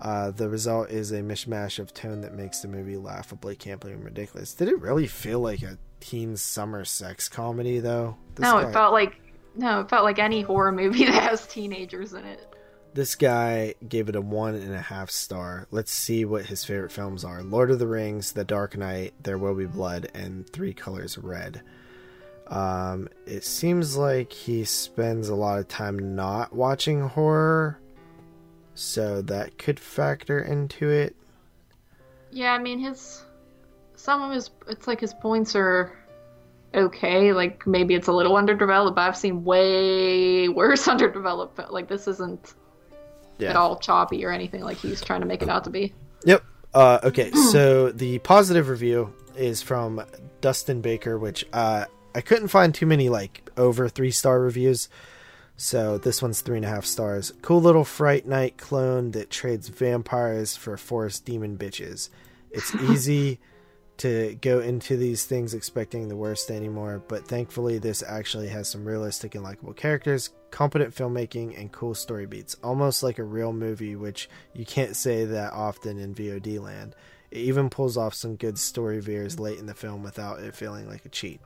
uh, the result is a mishmash of tone that makes the movie laughably campy and ridiculous. Did it really feel like a teen summer sex comedy though? This no, guy... it felt like no, it felt like any horror movie that has teenagers in it. This guy gave it a one and a half star. Let's see what his favorite films are: Lord of the Rings, The Dark Knight, There Will Be Blood, and Three Colors Red. Um, it seems like he spends a lot of time not watching horror so that could factor into it. Yeah, I mean his some of his it's like his points are okay. Like maybe it's a little underdeveloped, but I've seen way worse underdeveloped. Like this isn't yeah. at all choppy or anything like he's trying to make it out to be. Yep. Uh, okay, so the positive review is from Dustin Baker, which uh, I couldn't find too many like over three star reviews. So this one's three and a half stars. Cool little Fright Night clone that trades vampires for forest demon bitches. It's easy to go into these things expecting the worst anymore, but thankfully this actually has some realistic and likable characters, competent filmmaking, and cool story beats. Almost like a real movie, which you can't say that often in VOD land. It even pulls off some good story veers late in the film without it feeling like a cheat.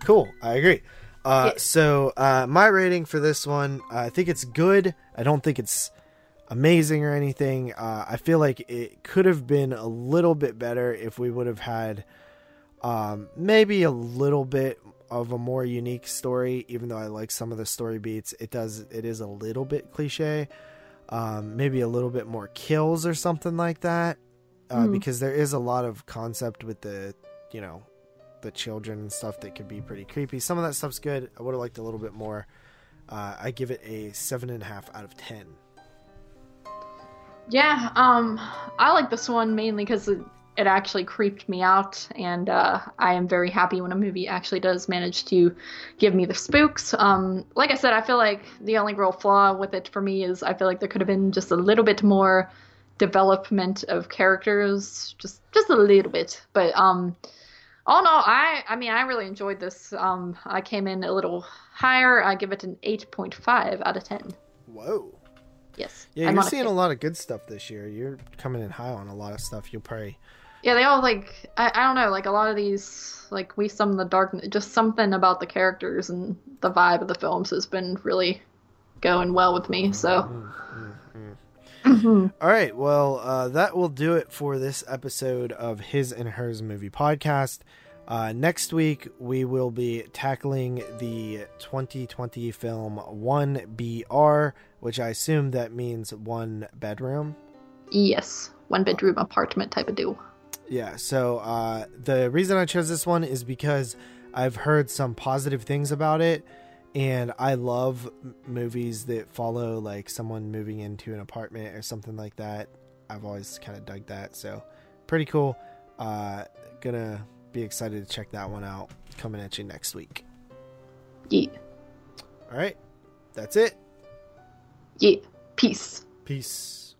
Cool. I agree. Uh, Yeah. So uh, my rating for this one, I think it's good. I don't think it's amazing or anything. Uh, I feel like it could have been a little bit better if we would have had um, maybe a little bit of a more unique story. Even though I like some of the story beats, it does it is a little bit cliche. Um, maybe a little bit more kills or something like that, uh, Mhm. because there is a lot of concept with the you know the children and stuff that could be pretty creepy. Some of that stuff's good. I would have liked a little bit more. Uh, I give it a seven and a half out of ten. Yeah, um, I like this one mainly because it, it actually creeped me out, and uh, I am very happy when a movie actually does manage to give me the spooks. Um, like I said, I feel like the only real flaw with it for me is I feel like there could have been just a little bit more development of characters, just just a little bit. But um, all in all, I I mean I really enjoyed this. Um, I came in a little higher. I give it an eight point five out of ten. Whoa. Yes. Yeah, I'm you're seeing kick. a lot of good stuff this year. You're coming in high on a lot of stuff. You'll probably Yeah, they all like I, I don't know, like a lot of these like we some in the dark just something about the characters and the vibe of the films has been really going well with me. So mm, mm, mm, Mhm. All right. Well, uh, that will do it for this episode of His and Hers Movie Podcast. Uh, next week, we will be tackling the 2020 film 1BR, which I assume that means one bedroom. yes, one bedroom apartment type of deal. Yeah, so uh, the reason I chose this one is because I've heard some positive things about it, and I love movies that follow like someone moving into an apartment or something like that. I've always kind of dug that, so pretty cool. Uh, gonna be excited to check that one out. Coming at you next week. Yeah, All right, that's it. yeah. Peace. Peace.